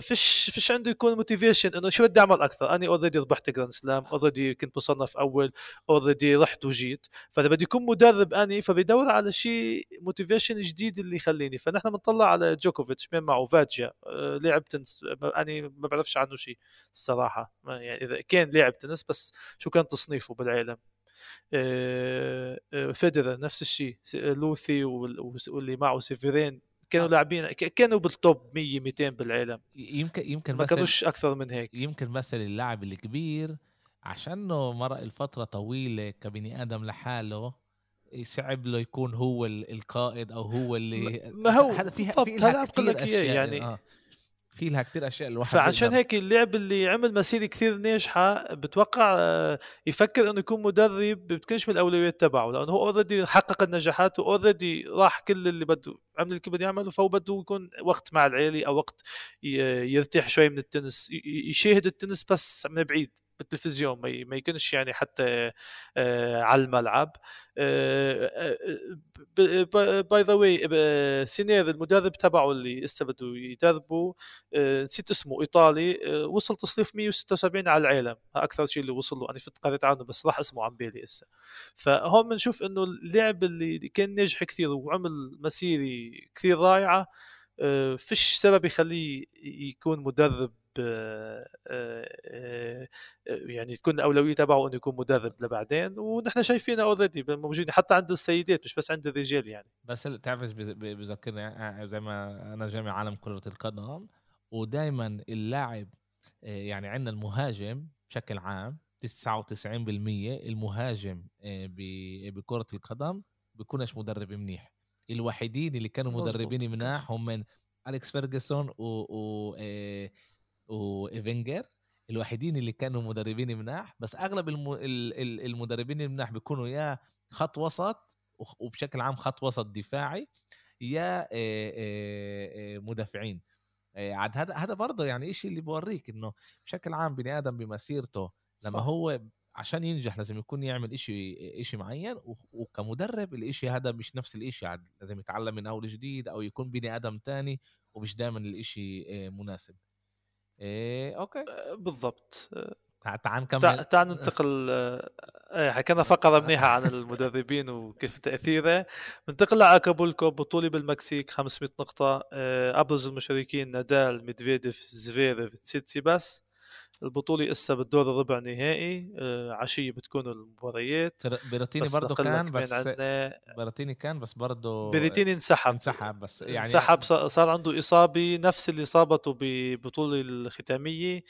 فيش فيش عنده يكون motivation إنه شو بدي أعمل أكثر؟ أنا already ربحت Grand Slam already كنت مصنف أول already رحت وجيت. فإذا بدي يكون مدرب أني فبدور على شيء motivation جديد اللي يخليني. فنحن بنطلع على جوكوفيتش مين معه؟ فايدا آه، لاعب تنس أني ما بعرفش عنه شيء الصراحة. يعني إذا كان لاعب تنس بس شو كان تصنيفه بالعالم؟ آه، فيدرر نفس الشيء لوثي واللي معه سيفيرين كانوا آه. لاعبين كانوا بال top 100 200 بالعالم يمكن يمكن ما كانوش أكثر من هيك يمكن مثلا اللاعب الكبير عشانه مرق الفترة طويلة كبني آدم لحاله صعب له يكون هو القائد أو هو اللي ما هو هذا في في بقول لك إياه يعني آه. في لها كثير أشياء الواحد فعشان هيك اللاعب اللي عمل مسيرة كثير ناجحة بتوقع آه، يفكر إنه يكون مدرب بتكونش من الأولويات تبعه لأنه هو already حقق النجاحات و already راح كل اللي بده عمل اللي بده يعمله فهو بده يكون وقت مع العيلة أو وقت يرتاح شوي من التنس يشاهد التنس بس من بعيد. بالتلفزيون ما يكونش يعني حتى آه، على الملعب. by the way سينير المدرب تبعه اللي هسه بده يدربه آه، نسيت اسمه إيطالي آه، وصل تصنيف 176 على العالم. أكثر شيء اللي وصل له أنا فت قريت عنه بس راح اسمه عن بالي هسه فهون بنشوف إنه اللاعب اللي كان ناجح كثير وعمل مسيرة كثير رائعة فيش سبب يخليه يكون مدرب يعني تكون الأولوية تبعه إنه يكون مدرب لبعدين ونحن شايفينها اوريدي موجودين حتى عند السيدات مش بس عند الرجال يعني. بس تعرف إيش بذكرني آه، زي ما أنا جامع عالم كرة القدم ودائما اللاعب يعني عندنا المهاجم بشكل عام 99% المهاجم بكرة القدم بيكونش مدرب منيح. الوحيدين اللي كانوا مدربين مناح هم من أليكس فيرجسون و, و... وفينجر الوحيدين اللي كانوا مدربين مناح بس أغلب الم... المدربين المناح بيكونوا يا خط وسط وبشكل عام خط وسط دفاعي يا مدافعين عاد هذا هذا برضه يعني شيء اللي بوريك إنه بشكل عام بني آدم بمسيرته لما صح. هو عشان ينجح لازم يكون يعمل إشي إشي معين وكمدرب الإشي هذا مش نفس الإشي عاد لازم يتعلم من أول جديد أو يكون بني آدم تاني ومش دائما الإشي مناسب إيه okay. بالضبط. تعال نكمل. تعال ننتقل إيه حكينا فقرة منيحة عن المدربين وكيف تأثيره. ننتقل لأكابولكو بطولة بالمكسيك 500 نقطة. أبرز المشاركين نادال ميدفيديف زفيريف تسيتسيباس. البطولة إسا بالدور الربع نهائي آه، عشية بتكون المباريات. بيرتيني برضه كان بس عندنا بيرتيني كان بس برضه بيرتيني انسحب. انسحب بس يعني انسحب صار عنده إصابة نفس اللي صابته ببطولة الختامية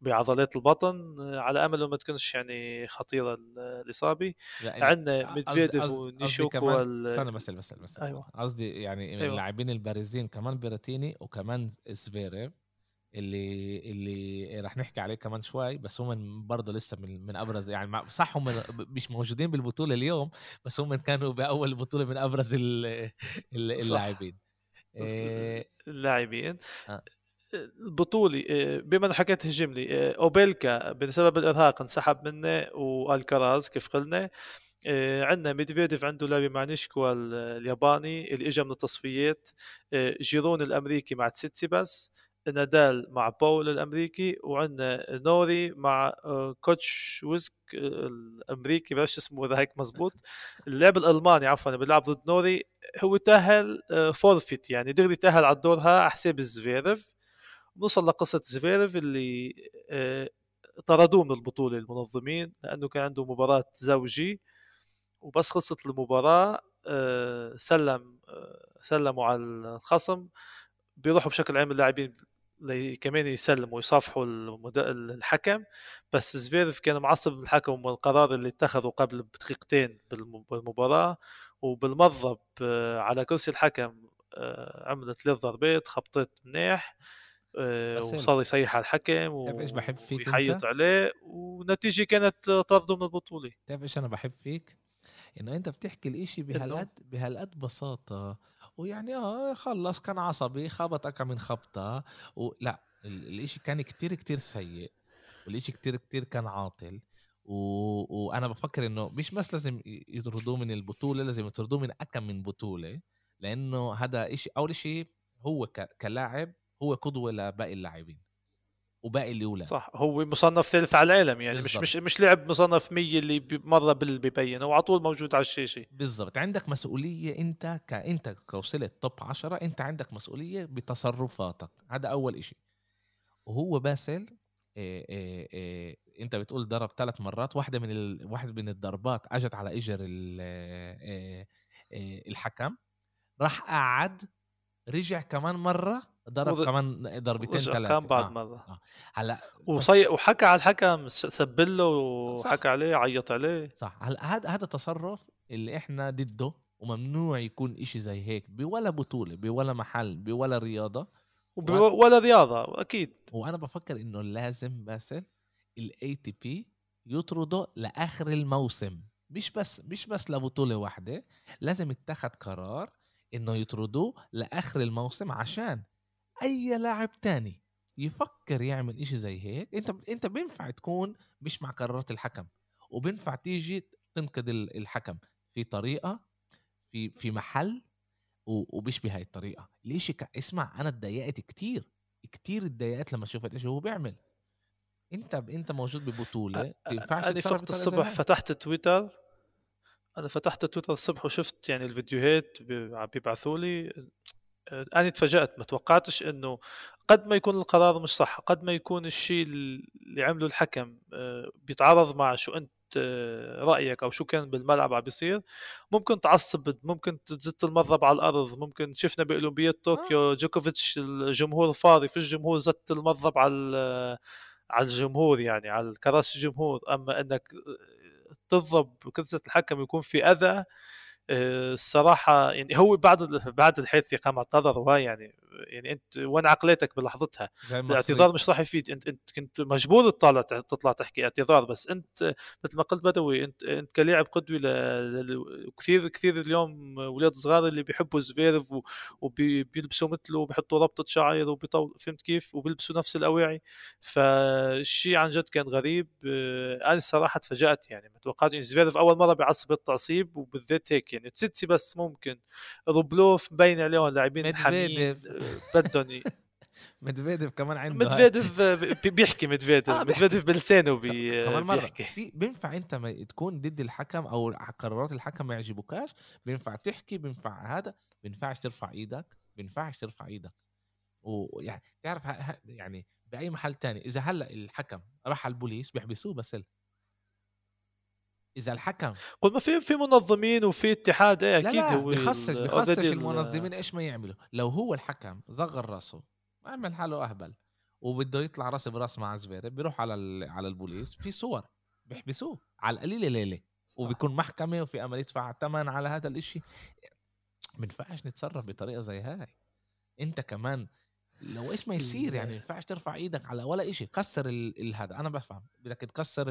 بعضلات البطن آه، على امل ما تكونش يعني خطيرة الإصابة. يعني عندنا ميدفيديف ونيشيوكا استنى بس بس بس أيوه. قصدي يعني أيوة. اللاعبين البارزين كمان بيرتيني وكمان سفيريف اللي اللي راح نحكي عليه كمان شوي بس هم برضه لسه من, من أبرز يعني صح هم مش موجودين بالبطولة اليوم بس هم كانوا بأول بطولة من أبرز اللاعبين. إيه، اللاعبين. آه. البطولة آه، بما انه حكيت هجم لي آه، أوبيلكا بسبب الإرهاق انسحب منه والكراز كيف قلنا عندنا ميدفيديف عنده لعبة مع نيشكوا الياباني اللي اجى من التصفيات جيرون الأمريكي مع تسيتسيباس نادال مع باول الأمريكي وعندنا نوري مع آه، كوتش ويسك آه، الأمريكي بعرفش اسمه إذا هيك مزبوط. اللاعب الألماني عفوا بيلعب ضد نوري هو تأهل forfeit آه، يعني دغري تأهل على دورها على حساب زفيرف بنوصل لقصة زفيرف اللي طردوه من البطولة المنظمين لأنه كان عنده مباراة زوجي. وبس خلصت المباراة سلم سلموا على الخصم. بيروحوا بشكل عام اللاعبين كمان يسلموا ويصافحوا الحكم بس زفيرف كان معصب بالحكم والقرار اللي اتخذه قبل بدقيقتين بالمباراة وبالمضرب على كرسي الحكم آه، عملت ثلاث ضربات خبطت منيح آه، وصار يصيح على الحكم إيش بحب فيك ويحيط عليه والنتيجه كانت طرده من البطولة. تعرف إيش أنا بحب فيك؟ إنه أنت بتحكي الإشي بهالقد بهالقد بساطة. ويعني آه خلص كان عصبي خبطك من خبطة ولا الإشي كان كتير كتير سيء والإشي كتير كتير كان عاطل و... وأنا بفكر إنه مش بس لازم يطردوه من البطولة لازم يطردوه من أكم من بطولة لأنه هذا إشي أول شيء هو ك... كلاعب هو قدوة لباقي اللاعبين. وباقي الأولى. صح هو مصنف ثالث على العالم يعني بالزبط. مش مش مش لعب مصنف 100 اللي مرة ببين هو على طول موجود على الشاشة. بالضبط. عندك مسؤولية أنت كانت كوصلت توب 10 أنت عندك مسؤولية بتصرفاتك. هذا أول إشي. وهو باسل إيه إيه إيه أنت بتقول ضرب ثلاث مرات واحدة من ال... واحدة من الضربات أجت على اجر ال... إيه إيه الحكم راح قعد رجع كمان مرة ضرب كمان ضربتين ثلاثة كان بعد آه. مرة. آه. هلأ وصي... وحكى على الحكم سبله وحكى عليه عيط عليه. صح. هلأ هذا هذا تصرف اللي إحنا ضده وممنوع يكون إشي زي هيك بولا بطولة بولا محل بولا رياضة. وب... ولا رياضة أكيد. وأنا بفكر إنه لازم باسل ال ATP يطرده لآخر الموسم. مش بس مش بس لبطولة واحدة لازم يتخذ قرار إنه يطردوه لآخر الموسم عشان أي لاعب تاني يفكر يعمل إشي زي هيك أنت أنت بينفع تكون مش مع قرارات الحكم وبينفع تيجي تنقد الحكم في طريقة في في محل ومش بهاي الطريقة. ليش ك... اسمع أنا اتضايقت كتير كتير اتضايقت لما شفت إيش هو بيعمل. أنت أنت موجود ببطولة ينفعش أنا فقت الصبح فتحت تويتر أنا فتحت تويتر الصبح وشفت يعني الفيديوهات بيبعثوا لي أنا تفاجأت ما توقعتش إنه قد ما يكون القرار مش صح قد ما يكون الشيء اللي عمله الحكم آه، بيتعارض مع شو أنت آه، رأيك أو شو كان بالملعب عم بيصير ممكن تعصب ممكن تزت المضرب على الأرض ممكن شفنا باولمبياد طوكيو آه. جوكوفيتش الجمهور فاضي في الجمهور زت المضرب على على الجمهور يعني على كراسي الجمهور أما إنك تضرب كرسي الحكم يكون في أذى الصراحة يعني هو بعد بعد الحادثه قام اعتذر وهاي يعني يعني انت وين عقليتك بلحظتها؟ الاعتذار مش راح يفيد. انت انت كنت مجبور تطلع تطلع تحكي اعتذار بس انت مثل ما قلت بدوي انت انت كلاعب قدوة ل... كثير كثير اليوم أولاد صغار اللي بيحبوا زفيرف وبيلبسوا مثله وبيحطوا ربطة شعر وبيطول فهمت كيف؟ وبيلبسوا نفس الاواعي فالشيء عن جد كان غريب. أنا الصراحة تفاجأت يعني ما توقعت انه زفيرف أول مرة بيعصب التعصيب وبالذات هيك يعني تسيتسيباس ممكن. روبلوف مبين عليهم لاعبين حامين بدهم مدفيديف كمان عنده مدفيديف بيحكي مدفيديف آه مدفيديف بلسانه بي كمان مرة بيحكي. بينفع انت ما تكون ضد الحكم أو قرارات الحكم ما يعجبوكاش بينفع تحكي بينفع هذا بينفعش ترفع إيدك بينفعش ترفع إيدك. ويعني تعرف يعني بأي محل تاني. إذا هلأ الحكم راح على البوليس بيحبسوه بس إذا الحكم. قل ما في في منظمين وفي اتحاد إيه أكيد لا لا هو بخصش بخصش المنظمين إيش ما يعملوا. لو هو الحكم صغر راسه عمل حاله أهبل. وبده يطلع راس براس مع زفير بيروح على على البوليس في صور بيحبسوه على القليلة ليلة. وبيكون محكمة وفي أمل يدفع ثمن على هذا الإشي. ما ينفعش نتصرف بطريقة زي هاي. أنت كمان لو إيش ما يصير يعني ما ينفعش ترفع إيدك على ولا شيء كسر هذا أنا بفهم. بدك تكسر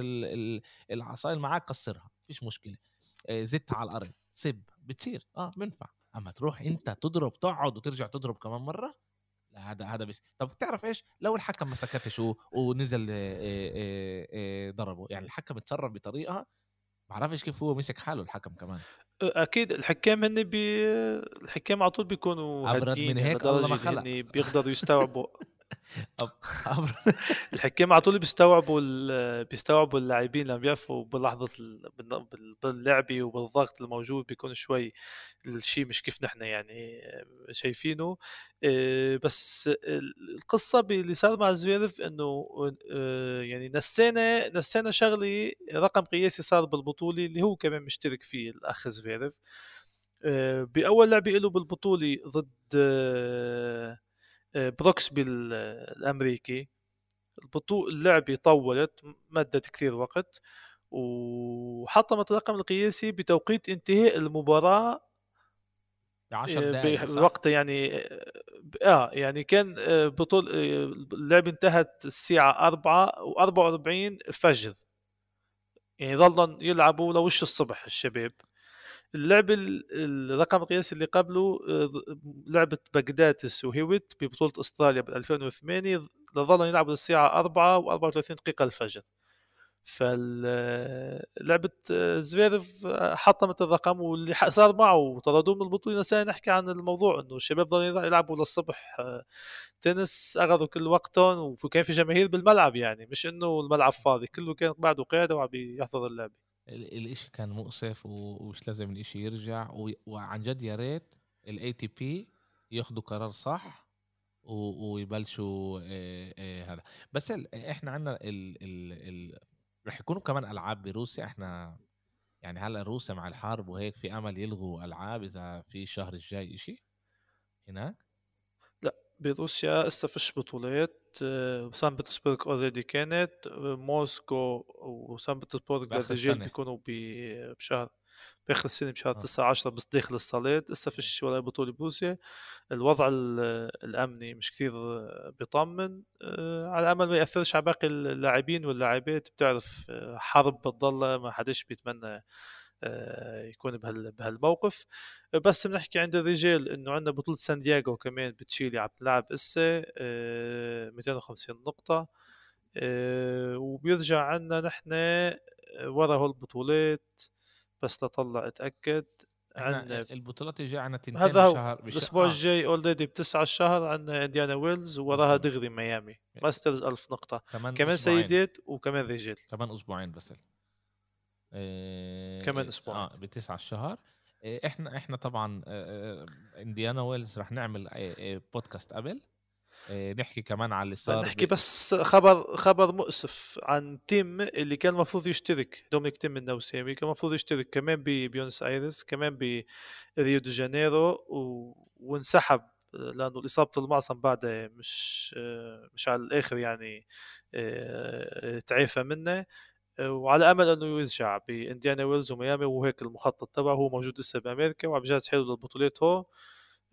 العصايه اللي معك كسرها فيش مشكلة. آه، زت على الأرض سب بتصير. آه بنفع. أما تروح أنت تضرب تقعد وترجع تضرب كمان مرة لا هذا هذا بس. طب بتعرف إيش؟ لو الحكم ما سكتش ونزل آه، آه، ضربه يعني الحكم اتصرف بطريقة بعرفش كيف هو مسك حاله الحكم كمان. أكيد الحكام هن بي الحكام على طول بيكونوا ابرد من هيك الله ما خلق. بيقدروا يستوعبوا. الحكام على طول بيستوعبوا بيستوعبوا اللاعبين لما بيعرفوا بلحظة باللعبه وبالضغط الموجود بيكون شوي الشيء مش كيف نحن يعني شايفينه. آه، بس القصة اللي صار مع زفيرف إنه آه، يعني نسينا نسينا شغله رقم قياسي صار بالبطولة اللي هو كمان مشترك فيه الأخ زفيرف. آه، بأول لعبة له بالبطولة ضد بروكسبي الأمريكي. البطوله اللعبه طولت مدت كثير وقت وحطمت الرقم القياسي بتوقيت انتهاء المباراة ب 10 دقائق بوقت يعني آه يعني كان آه، بطول آه، اللعبه انتهت الساعة 4 و44 فجر. يعني ظلوا يلعبوا لوش الصبح الشباب. اللعبة الرقم القياسي اللي قبله آه، لعبة بغدادس وهيوت ببطولة أستراليا بال 2008 ظلوا يلعبوا للساعة 4 و34 دقيقة الفجر. فلعبة آه، زفيرف آه، حطمت الرقم واللي صار معه وطردوه من البطولة. نسينا نحكي عن الموضوع إنه الشباب ظلوا يلعبوا للصبح تنس أخذوا كل وقتهم وكان في جماهير بالملعب يعني مش إنه الملعب فاضي كله كان بعده قاعدة وعم يحضر اللعبة الإشي كان مؤسف ومش لازم الإشي يرجع وعن جد يا ريت ال ATP ياخذوا قرار صح ويبلشوا هذا. بس إحنا عندنا ال ال ال رح يكونوا كمان ألعاب بروسيا. إحنا يعني هلأ روسيا مع الحرب وهيك في أمل يلغوا ألعاب إذا في الشهر الجاي إشي هناك. بروسيا هسه فيش بطولات سان بطرسبرغ already كانت موسكو وسان بطرسبرغ للرجال بيكونوا بشهر بآخر السنة بشهر آه. 9 10 بس داخل الصالات لسه فيش ولا بطولة بروسيا. الوضع الأمني مش كثير بيطمن آه، على امل ما يأثرش على باقي اللاعبين واللاعبات. بتعرف آه، حرب بتضل ما حدش بيتمنى آه، يكون بهالموقف. بس بنحكي عند الرجال إنه عندنا بطولة سان دييغو كمان بتشيلي عم تلعب إسا 250 نقطة. وبيرجع عنا نحن ورا هالبطولات بس لطلع أتأكد عندنا البطولات الجايه عندنا تنتين هذا هو بشهر الأسبوع آه. الجاي already بتسعة الشهر عندنا انديانا ويلز وراها دغري ميامي. Masters ألف نقطة. كمان, كمان سيدات وكمان رجال. كمان أسبوعين بس. إيه كمان أسبوع. آه بتسعة الشهر. إيه إحنا إحنا طبعا إنديانا ويلز رح نعمل بودكاست قبل. نحكي كمان على اللي صار نحكي بس خبر خبر مؤسف عن تيم اللي كان المفروض يشترك. دومينيك تيم النمساوي كان المفروض يشترك كمان ببيونس آيرس كمان بريو دي جانيرو و... وانسحب لأنه اصابه المعصم بعدها مش مش على الآخر يعني آه، تعافى منه. وعلى أمل أنه يرجع بإنديانا ويلز وميامي وهيك المخطط تبعه هو موجود لسه بأمريكا وعم بجهز حلو للبطولات هو.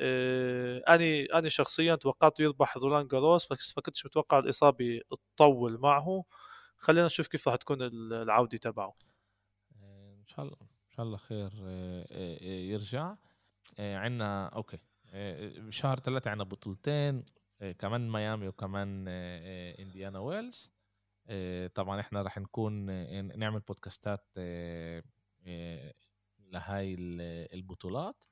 آه، أني أني شخصيا توقعته يربح رولان جاروس بس ما كنتش متوقع الإصابة تطول معه. خلينا نشوف كيف راح تكون العودة تبعه. آه، إن شاء الله إن شاء الله خير آه، يرجع. عندنا أوكي. بشهر ثلاثة عندنا بطولتين كمان ميامي وكمان إنديانا ويلز. طبعا إحنا راح نكون نعمل بودكاستات لهاي البطولات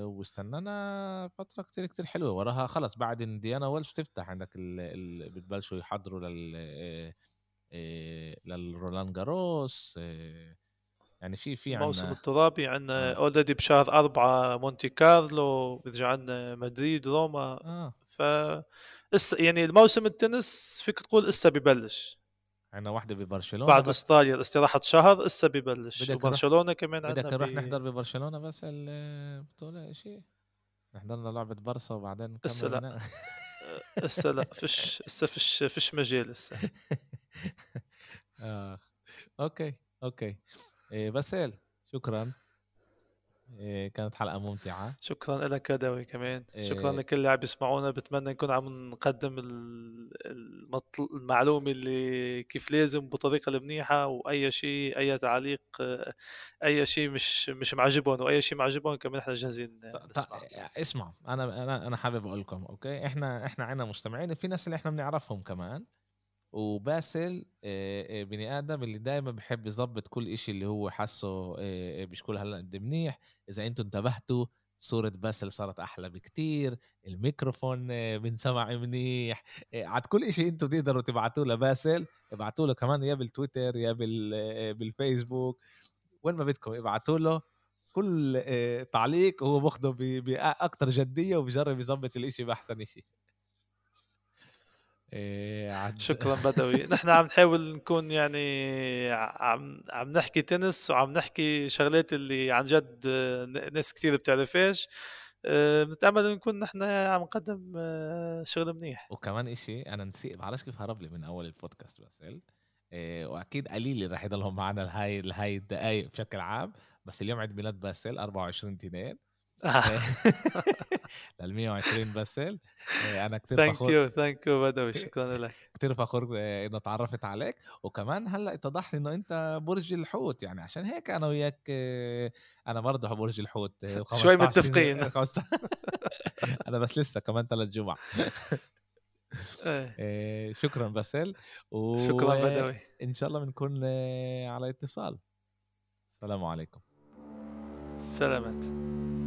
واستنانا فترة كتير كتير حلوة وراها خلص بعد انديانا ويلز تفتح عندك ال... بتبلشوا يحضروا لل للرولان جاروس يعني في في عندنا الموسم الترابي عندنا آه. already بشهر أربعة مونتي كارلو بيرجع عندنا مدريد روما آه. ف يعني الموسم التنس فيك تقول لسه ببلش. عندنا واحدة ببرشلونة بعد استراليا استراحة شهر لسه ببلش. وبرشلونة كمان عندنا بدك نروح بي... نحضر ببرشلونة بس البطولة شيء نحضرنا لعبة برصة وبعدين نكمل لسه لا. لسه لا فيش لسه فيش فيش مجال آه. أوكي أوكي. إيه بسأل. شكرا. كانت حلقة ممتعة. شكرا لك دوي كمان. شكرا لكل اللي عم يسمعونا. بتمنى نكون عم نقدم المعلومة اللي كيف لازم بطريقة المنيحة وأي شيء أي تعليق أي شيء مش مش معجبهم وأي شيء معجبهم كمان إحنا جاهزين نسمع اسمع أنا أنا أنا حابب أقول لكم أوكي؟ إحنا إحنا عندنا مستمعين في ناس اللي إحنا بنعرفهم كمان. وباسل بني آدم اللي دائما بحب يظبط كل إشي اللي هو حاسه بشكل هلقد منيح. إذا أنتم انتبهتوا صورة باسل صارت أحلى بكتير. الميكروفون بنسمع منيح. عاد كل إشي أنتم تقدروا تبعتوه لباسل. ابعتوا له كمان يا بالتويتر يا بالفيسبوك. وين ما بدكم ابعتوا له. كل تعليق هو باخده بأكتر جدية وبجرب يظبط الإشي بأحسن إشي. إيه عد... شكرا بدوي. نحن عم نحاول نكون يعني عم عم نحكي تنس وعم نحكي شغلات اللي عن جد ناس كثير بتعرفهاش. آه، بنتأمل نكون نحن عم نقدم آه، شغل منيح. وكمان إشي أنا نسيت بعرفش كيف هرب لي من أول البودكاست بس إيه وأكيد قليل رح يضلهم معنا لهي لهي الدقائق بشكل عام. بس اليوم عيد ميلاد باسل 24 2 لل 120 باسل أنا كثير thank you thank you بدوي شكرا لك. كثير فخور آه، إنه تعرفت عليك. وكمان هلأ اتضح لي إنه أنت برج الحوت يعني عشان هيك أنا وياك آه، أنا برضه برج الحوت آه، شوي متفقين. أنا بس لسه كمان ثلاث جمع. إيه. شكرا باسل. و... شكرا بدوي. إن شاء الله بنكون على اتصال. السلام عليكم. سلامات.